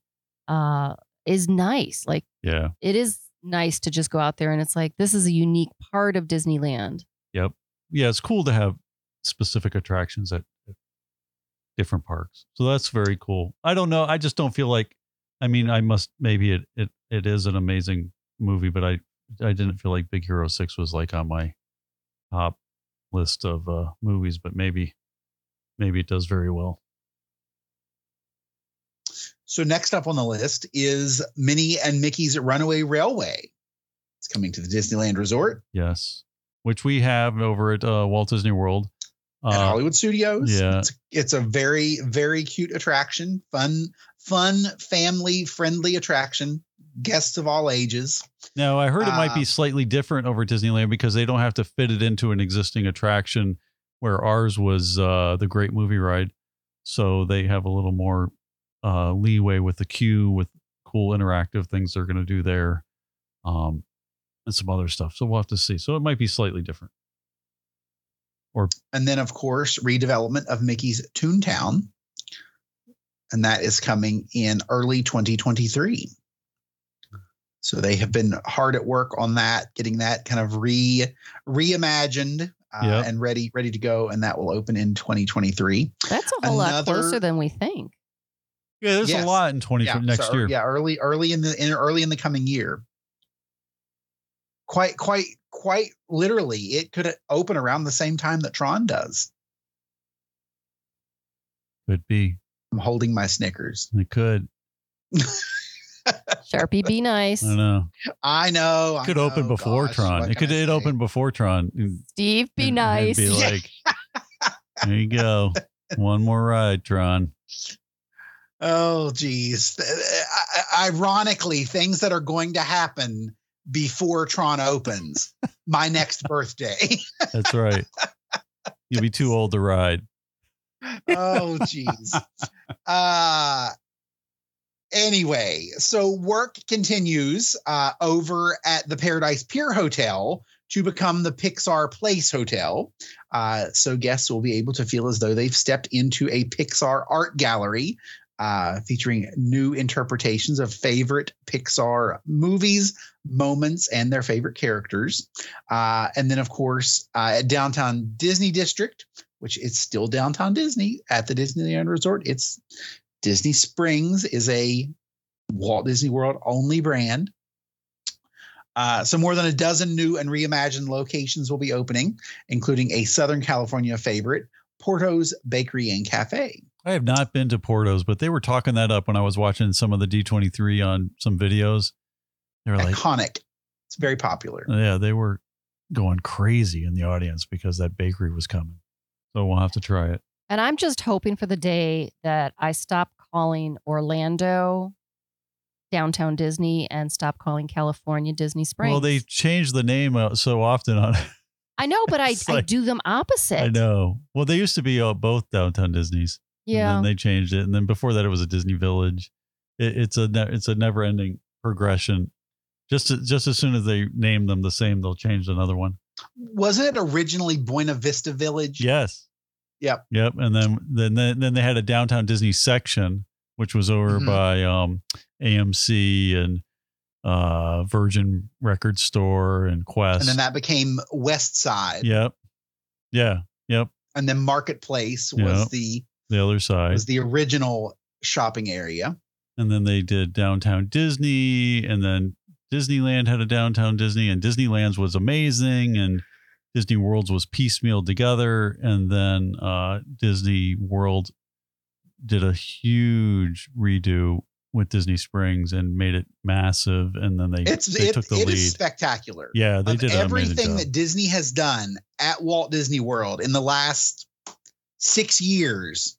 uh is nice like Yeah. it is nice to just go out there and it's like this is a unique part of disneyland Yep. Yeah, it's cool to have specific attractions at, different parks. So that's very cool. I don't know. I just don't feel like I mean, I must maybe it it, it is an amazing movie, but I I didn't feel like Big Hero 6 was like on my top list of uh movies, but maybe maybe it does very well. So next up on the list is Minnie and Mickey's Runaway Railway. It's coming to the Disneyland Resort Yes. Which we have over at uh, Walt Disney World. at Uh, Hollywood Studios. yeah. It's, it's a very, very cute attraction. Fun, fun, family friendly attraction. Guests of all ages. Now, I heard it might Uh, be slightly different over at Disneyland because they don't have to fit it into an existing attraction where ours was uh, the Great Movie Ride. So they have a little more uh, leeway with the queue, with cool interactive things they're going to do there, um, and some other stuff. So we'll have to see. So it might be slightly different. Or and then, of course, redevelopment of Mickey's Toontown. And that is coming in early 2023. So they have been hard at work on that, getting that kind of re reimagined uh, Yep. and ready ready to go. And that will open in 2023. that's a whole lot closer than we think Yeah, there's Yes. a lot in 20 yeah, next so, year. Yeah, early early in the in, early in the coming year. Quite quite quite literally, it could open around the same time that Tron does. Could be. I'm holding my Snickers. It could. sharpie be nice I know. I know. I It could open before gosh, Tron. It could it open before Tron. steve be and- and nice Be like, there you go. One more ride, Tron. Oh, geez. Uh, I- Ironically, things that are going to happen before Tron opens. my next birthday. That's right. You'll be too old to ride. oh, geez. Uh, anyway, so work continues uh, over at the Paradise Pier Hotel to become the Pixar Place Hotel. Uh, so guests will be able to feel as though they've stepped into a Pixar art gallery. Uh, featuring new interpretations of favorite Pixar movies, moments, and their favorite characters. Uh, and then, of course, uh, at Downtown Disney District, which is still downtown Disney at the Disneyland Resort. It's Disney Springs is a Walt Disney World only brand. Uh, so more than a dozen new and reimagined locations will be opening, including a Southern California favorite, Porto's Bakery and Cafe. I have not been to Porto's, but they were talking that up when I was watching some of the D23 on some videos. They were like, Iconic. It's very popular. yeah, they were going crazy in the audience because that bakery was coming. So we'll have to try it. And I'm just hoping for the day that I stop calling Orlando downtown Disney and stop calling California Disney Springs. Well, they changed the name uh, so often on I know, but I, It's I do them opposite. I know. Well, they used to be uh, both downtown Disney's. Yeah. And then they changed it, and then before that, it was a Disney Village. It, it's a ne- it's a never ending progression. Just to, just as soon as they name them the same, they'll change another one. Wasn't it originally Buena Vista Village? Yes. Yep. Yep. And then then then, then they had a downtown Disney section, which was over Mhm. by um, AMC and uh, Virgin Record Store and Quest. And then that became West Side. Yep. Yeah. Yep. And then Marketplace was Yep. the The other side. was the original shopping area. and then they did downtown Disney, and then Disneyland had a downtown Disney, and Disneyland's was amazing, and Disney World's was piecemealed together, and then uh, Disney World did a huge redo with Disney Springs and made it massive, and then they It's they it, took the it lead. is spectacular. yeah, they of did everything that Disney has done at Walt Disney World in the last six years,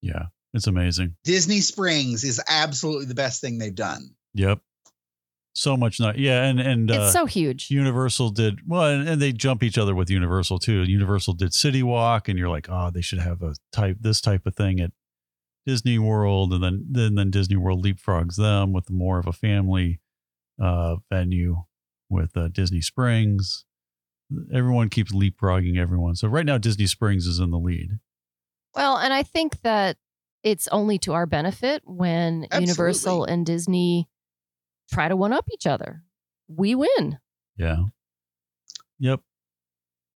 yeah, it's amazing. Disney Springs is absolutely the best thing they've done. Yep, so much not. Yeah, and and uh, it's so huge. Universal did well, and, and they jump each other with Universal too. Universal did City Walk, and you're like, oh, they should have a type this type of thing at Disney World, and then then then Disney World leapfrogs them with more of a family uh, venue with uh, Disney Springs. Everyone keeps leapfrogging everyone. So right now, Disney Springs is in the lead. Well, and I think that it's only to our benefit when Universal and Disney try to one up each other. We win. Yeah. Yep.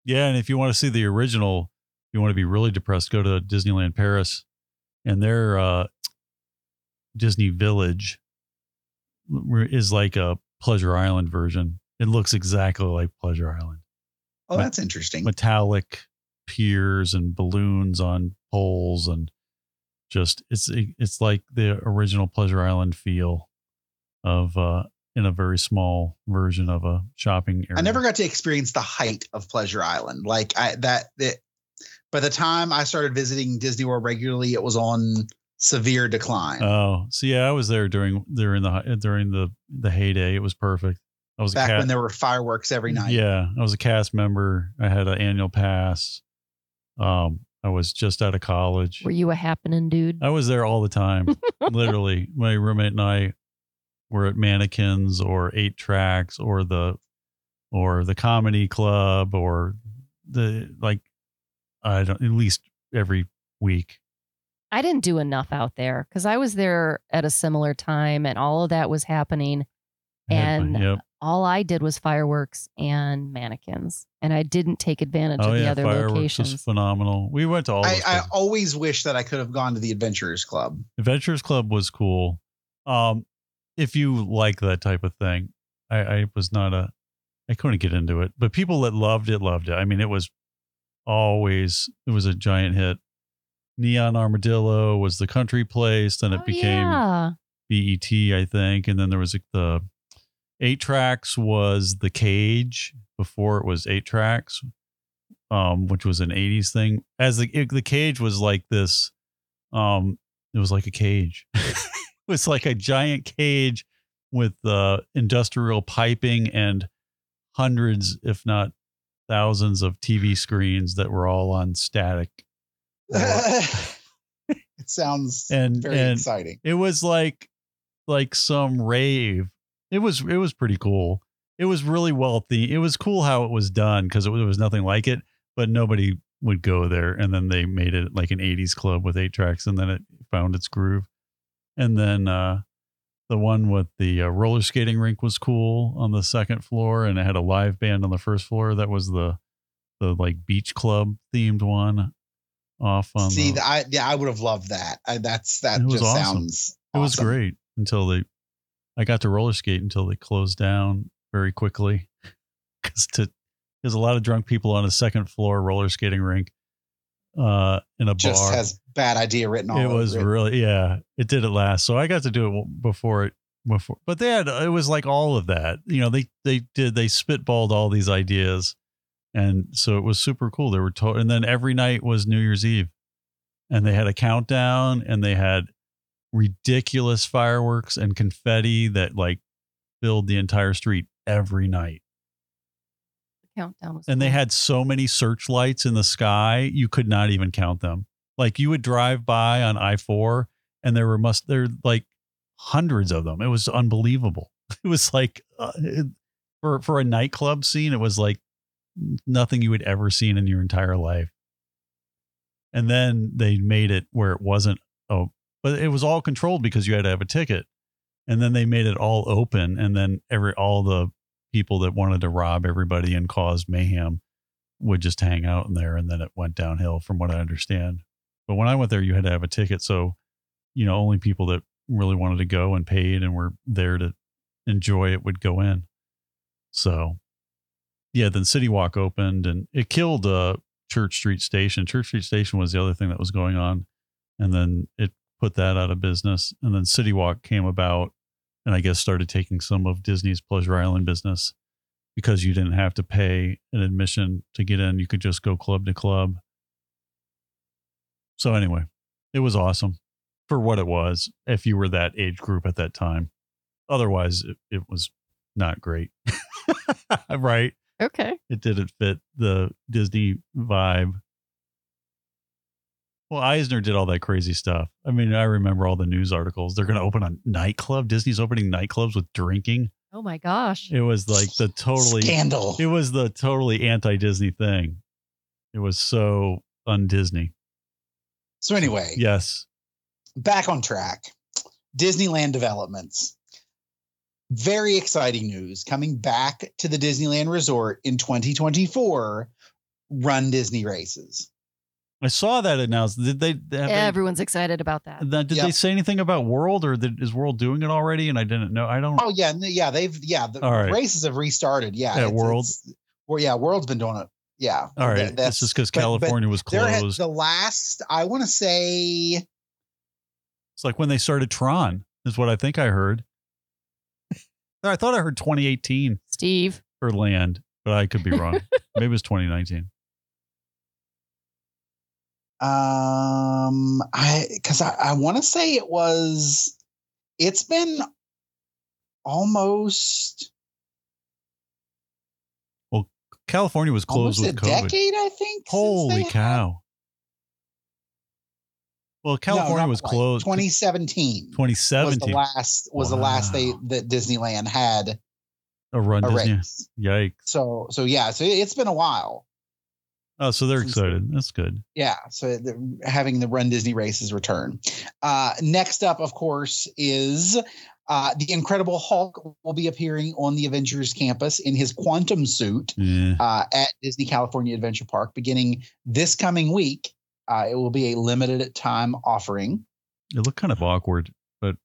Yeah, and if you want to see the original, you want to be really depressed, go to Disneyland Paris and their uh Disney Village is like a Pleasure Island version. It looks exactly like Pleasure Island. Oh, that's interesting. Metallic piers and balloons on poles and just it's it's like the original Pleasure Island feel of uh in a very small version of a shopping area. I never got to experience the height of Pleasure Island. Like I that it, by the time I started visiting Disney World regularly, it was on severe decline. Oh, so yeah, I was there during during the during the the heyday. It was perfect. I was back cat, when there were fireworks every night. Yeah, I was a cast member. I had an annual pass. Um, I was just out of college. Were you a happening dude? I was there all the time. Literally, my roommate and I were at Mannequins or Eight Tracks or the or the Comedy Club or the like. I don't at least every week. I didn't do enough out there because I was there at a similar time and all of that was happening. I had my- And yep. all I did was fireworks and mannequins. And I didn't take advantage Oh of the yeah, other fireworks was phenomenal. We went to all. I, I always wish that I could have gone to the Adventurers Club. Adventurers Club was cool. Um, if you like that type of thing, I, I was not a, I couldn't get into it, but people that loved it loved it. I mean, it was always it was a giant hit. Neon Armadillo was the country place, then it Oh, became yeah. BET, I think, and then there was like, the eight tracks was the cage before it was eight tracks, um, which was an '80s thing. As the it, the cage was like this, um, it was like a cage. it was like a giant cage with uh, industrial piping and hundreds, if not thousands, of TV screens that were all on static. it sounds And- very and- exciting. it was like like some rave it was it was pretty cool it was really wealthy it was cool how it was done because it was, there was nothing like it but nobody would go there and then they made it like an 80s club with eight tracks and then it found its groove and then uh the one with the uh, roller skating rink was cool on the second floor and it had a live band on the first floor that was the the like beach club themed one off on See, the, I yeah, I would have loved that. I, that's that It was just awesome. sounds. It was great until they, I got to roller skate until they closed down very quickly. Because to there's a lot of drunk people on a second floor roller skating rink, uh, in a bar. Just bar. has bad idea written on it was it. really yeah. It did it last, so I got to do it before it before. But they had it was like all of that. You know, they they did they spitballed all these ideas, and so it was super cool. They were to- and then every night was New Year's Eve, and they had a countdown, and they had ridiculous fireworks and confetti that like filled the entire street every night. The countdown was And they had so many searchlights in the sky, you could not even count them. Like you would drive by on I 4 and there were must there like hundreds of them. It was unbelievable. It was like uh, it, for for a nightclub scene, it was like nothing you had ever seen in your entire life. And then they made it where it wasn't oh, but it was all controlled because you had to have a ticket. And then they made it all open and then every all the people that wanted to rob everybody and cause mayhem would just hang out in there and then it went downhill from what I understand. But when I went there you had to have a ticket so you know only people that really wanted to go and paid and were there to enjoy it would go in. So yeah, then City Walk opened and it killed uh Church Street Station. Church Street Station was the other thing that was going on and then it put that out of business. And then City Walk came about and I guess started taking some of Disney's Pleasure Island business because you didn't have to pay an admission to get in. You could just go club to club. So, anyway, it was awesome for what it was if you were that age group at that time. Otherwise, it, it was not great. right? Okay. It didn't fit the Disney vibe. Well, Eisner did all that crazy stuff. I mean, I remember all the news articles. They're going to open a nightclub. Disney's opening nightclubs with drinking. Oh my gosh. It was like the totally scandal. It was the totally anti-Disney thing. It was so un-Disney. So anyway, Yes. back on track. Disneyland developments. Very exciting news coming back to the Disneyland Resort in 2024. Run Disney races. I saw that announced. Did they? have they- Everyone's excited about that. Now, did Yep. they say anything about World or did, is World doing it already? And I didn't know. I don't. Oh yeah, yeah, they've yeah the All right. races have restarted. Yeah, At World? well, yeah, World's been doing it. Yeah, all right. that- That's just because but- but California was there had- closed. the last I want to say It's like when they started Tron, is what I think I heard. I thought I heard 2018 Steve. for land, but I could be wrong. Maybe it was 2019. Um I because I, I want to say it was it's been almost Well, California was closed almost a COVID. decade I think. Holy cow. Well, California not was quite. closed 2017 was the 2017. last was the last they that Disneyland had A run a Disney. race. Yikes. So so yeah, so it's been a while. Oh, so they're excited. That's good. Yeah, so having the Run Disney races return. Uh, next up, of course, is uh, the Incredible Hulk will be appearing on the Avengers campus in his quantum suit Yeah. uh, at Disney California Adventure Park beginning this coming week. Uh, it will be a limited time offering. It looked kind of awkward. But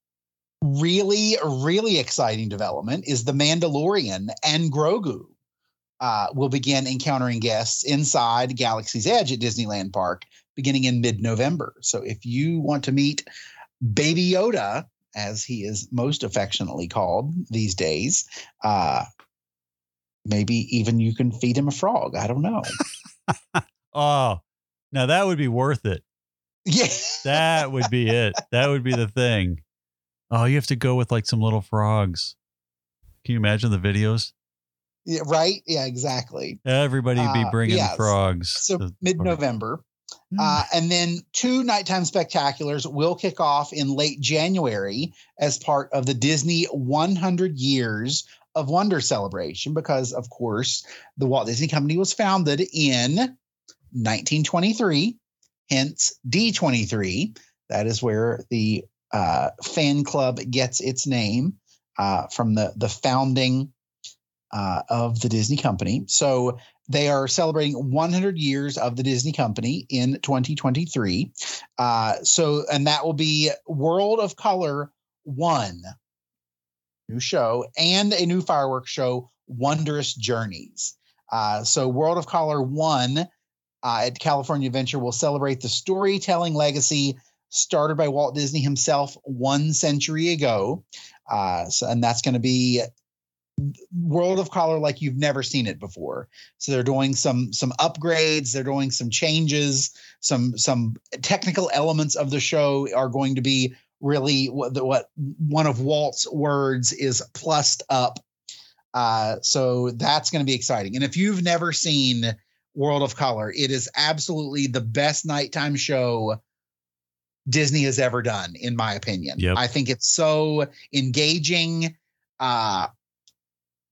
really, really exciting development is the Mandalorian and Grogu uh, will begin encountering guests inside Galaxy's Edge at Disneyland Park beginning in mid November. So if you want to meet Baby Yoda, as he is most affectionately called these days, uh, maybe even you can feed him a frog. I don't know. Oh, now that would be worth it. yeah. That would be it. That would be the thing. Oh, you have to go with like some little frogs. Can you imagine the videos? Yeah. Right. Yeah, exactly. Everybody be Uh, bringing yes. frogs. So to- mid November. Hmm. Uh, and then two nighttime spectaculars will kick off in late January as part of the Disney 100 Years of Wonder celebration, because of course the Walt Disney Company was founded in 1923, hence D23. That is where the uh, fan club gets its name uh, from the the founding uh, of the Disney Company. So they are celebrating 100 years of the Disney Company in 2023. Uh, so, and that will be World of Color One, new show, and a new fireworks show, Wondrous Journeys. Uh, so, World of Color One uh, at California Adventure will celebrate the storytelling legacy started by Walt Disney himself one century ago. Uh, so, and that's going to be World of Color like you've never seen it before. So they're doing some some upgrades, they're doing some changes, some some technical elements of the show are going to be really what the, what one of Walt's words is plussed up. Uh, so that's going to be exciting. And if you've never seen World of Color, it is absolutely the best nighttime show Disney has ever done, in my opinion. Yep. I think it's so engaging. Uh,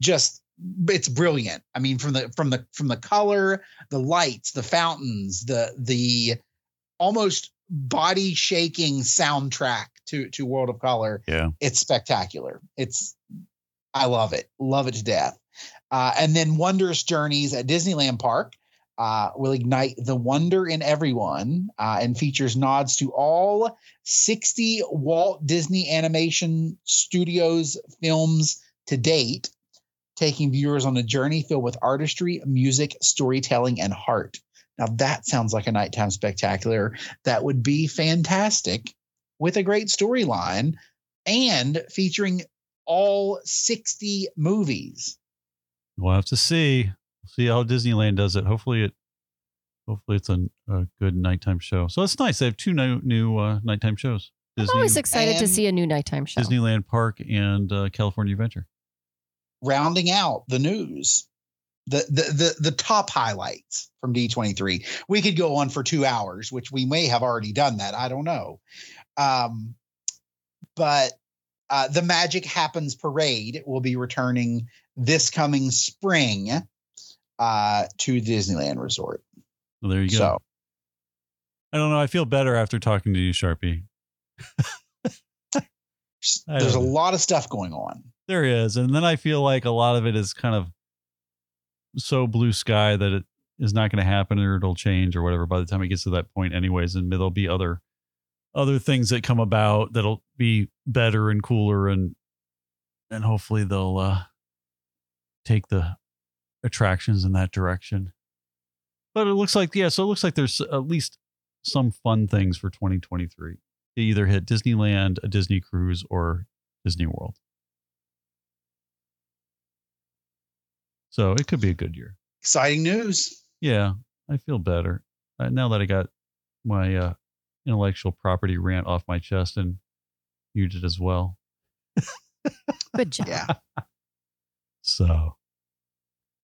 just it's brilliant. I mean, from the from the from the color, the lights, the fountains, the the almost body shaking soundtrack to to World of Color. Yeah. It's spectacular. It's I love it. Love it to death. Uh, and then Wondrous Journeys at Disneyland Park uh, will ignite the wonder in everyone uh, and features nods to all 60 Walt Disney Animation Studios films to date, taking viewers on a journey filled with artistry, music, storytelling, and heart. Now, that sounds like a nighttime spectacular that would be fantastic with a great storyline and featuring all 60 movies. We'll have to see. See how Disneyland does it. Hopefully it hopefully it's a, a good nighttime show. So it's nice. They have two new new uh, nighttime shows. I'm always excited to see a new nighttime show. Disneyland Park and uh, California Adventure. Rounding out the news the, the the the top highlights from D23. We could go on for 2 hours, which we may have already done that. I don't know. Um but uh, the Magic Happens parade will be returning this coming spring uh, to Disneyland Resort. Well, there you go. So I don't know. I feel better after talking to you, Sharpie. There's a lot of stuff going on. There is. And then I feel like a lot of it is kind of so blue sky that it is not going to happen or it'll change or whatever by the time it gets to that point anyways and there'll be other other things that come about that'll be better and cooler and and hopefully they'll uh take the attractions in that direction. But it looks like yeah, so it looks like there's at least some fun things for 2023. They either hit Disneyland, a Disney cruise or Disney World. So it could be a good year. Exciting news. Yeah, I feel better uh, now that I got my uh, intellectual property rant off my chest, and you did as well. Good job. Yeah. So, all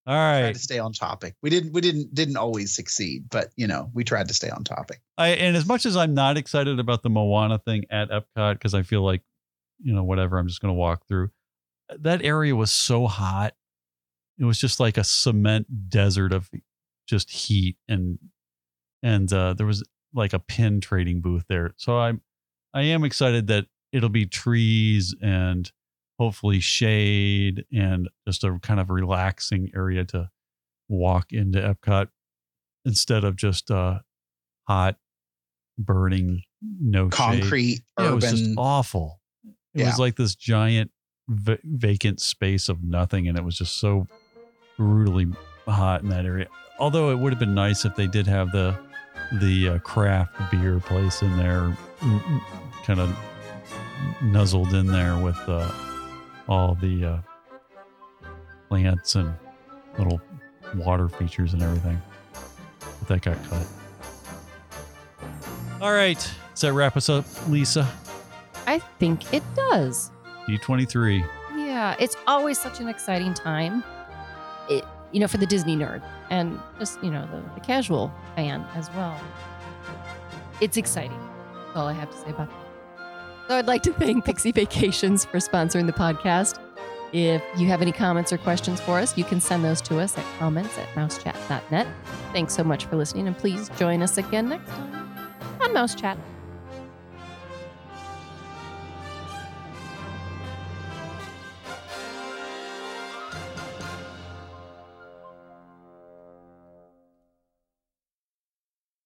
right. tried to stay on topic. We didn't we didn't didn't always succeed, but you know, we tried to stay on topic. I and as much as I'm not excited about the Moana thing at Epcot because I feel like, you know, whatever, I'm just going to walk through. That area was so hot. It was just like a cement desert of just heat and and uh, there was like a pin trading booth there. So I'm I am excited that it'll be trees and hopefully shade and just a kind of relaxing area to walk into Epcot instead of just uh hot burning no. Concrete, Yeah, it was just awful. It Yeah. was like this giant va- vacant space of nothing, and it was just so brutally hot in that area. Although it would have been nice if they did have the the uh, craft beer place in there, kind of nuzzled in there with uh, all the uh, plants and little water features and everything. But that got cut. All right. Does that wrap us up, Lisa? I think it does. D23. Yeah, it's always such an exciting time. You know, for the Disney nerd and just you know the, the casual fan as well. It's exciting. That's all I have to say about that. So I'd like to thank Pixie Vacations for sponsoring the podcast. If you have any comments or questions for us, you can send those to us at comments at mousechat.net. Thanks so much for listening, and please join us again next time on Mouse Chat.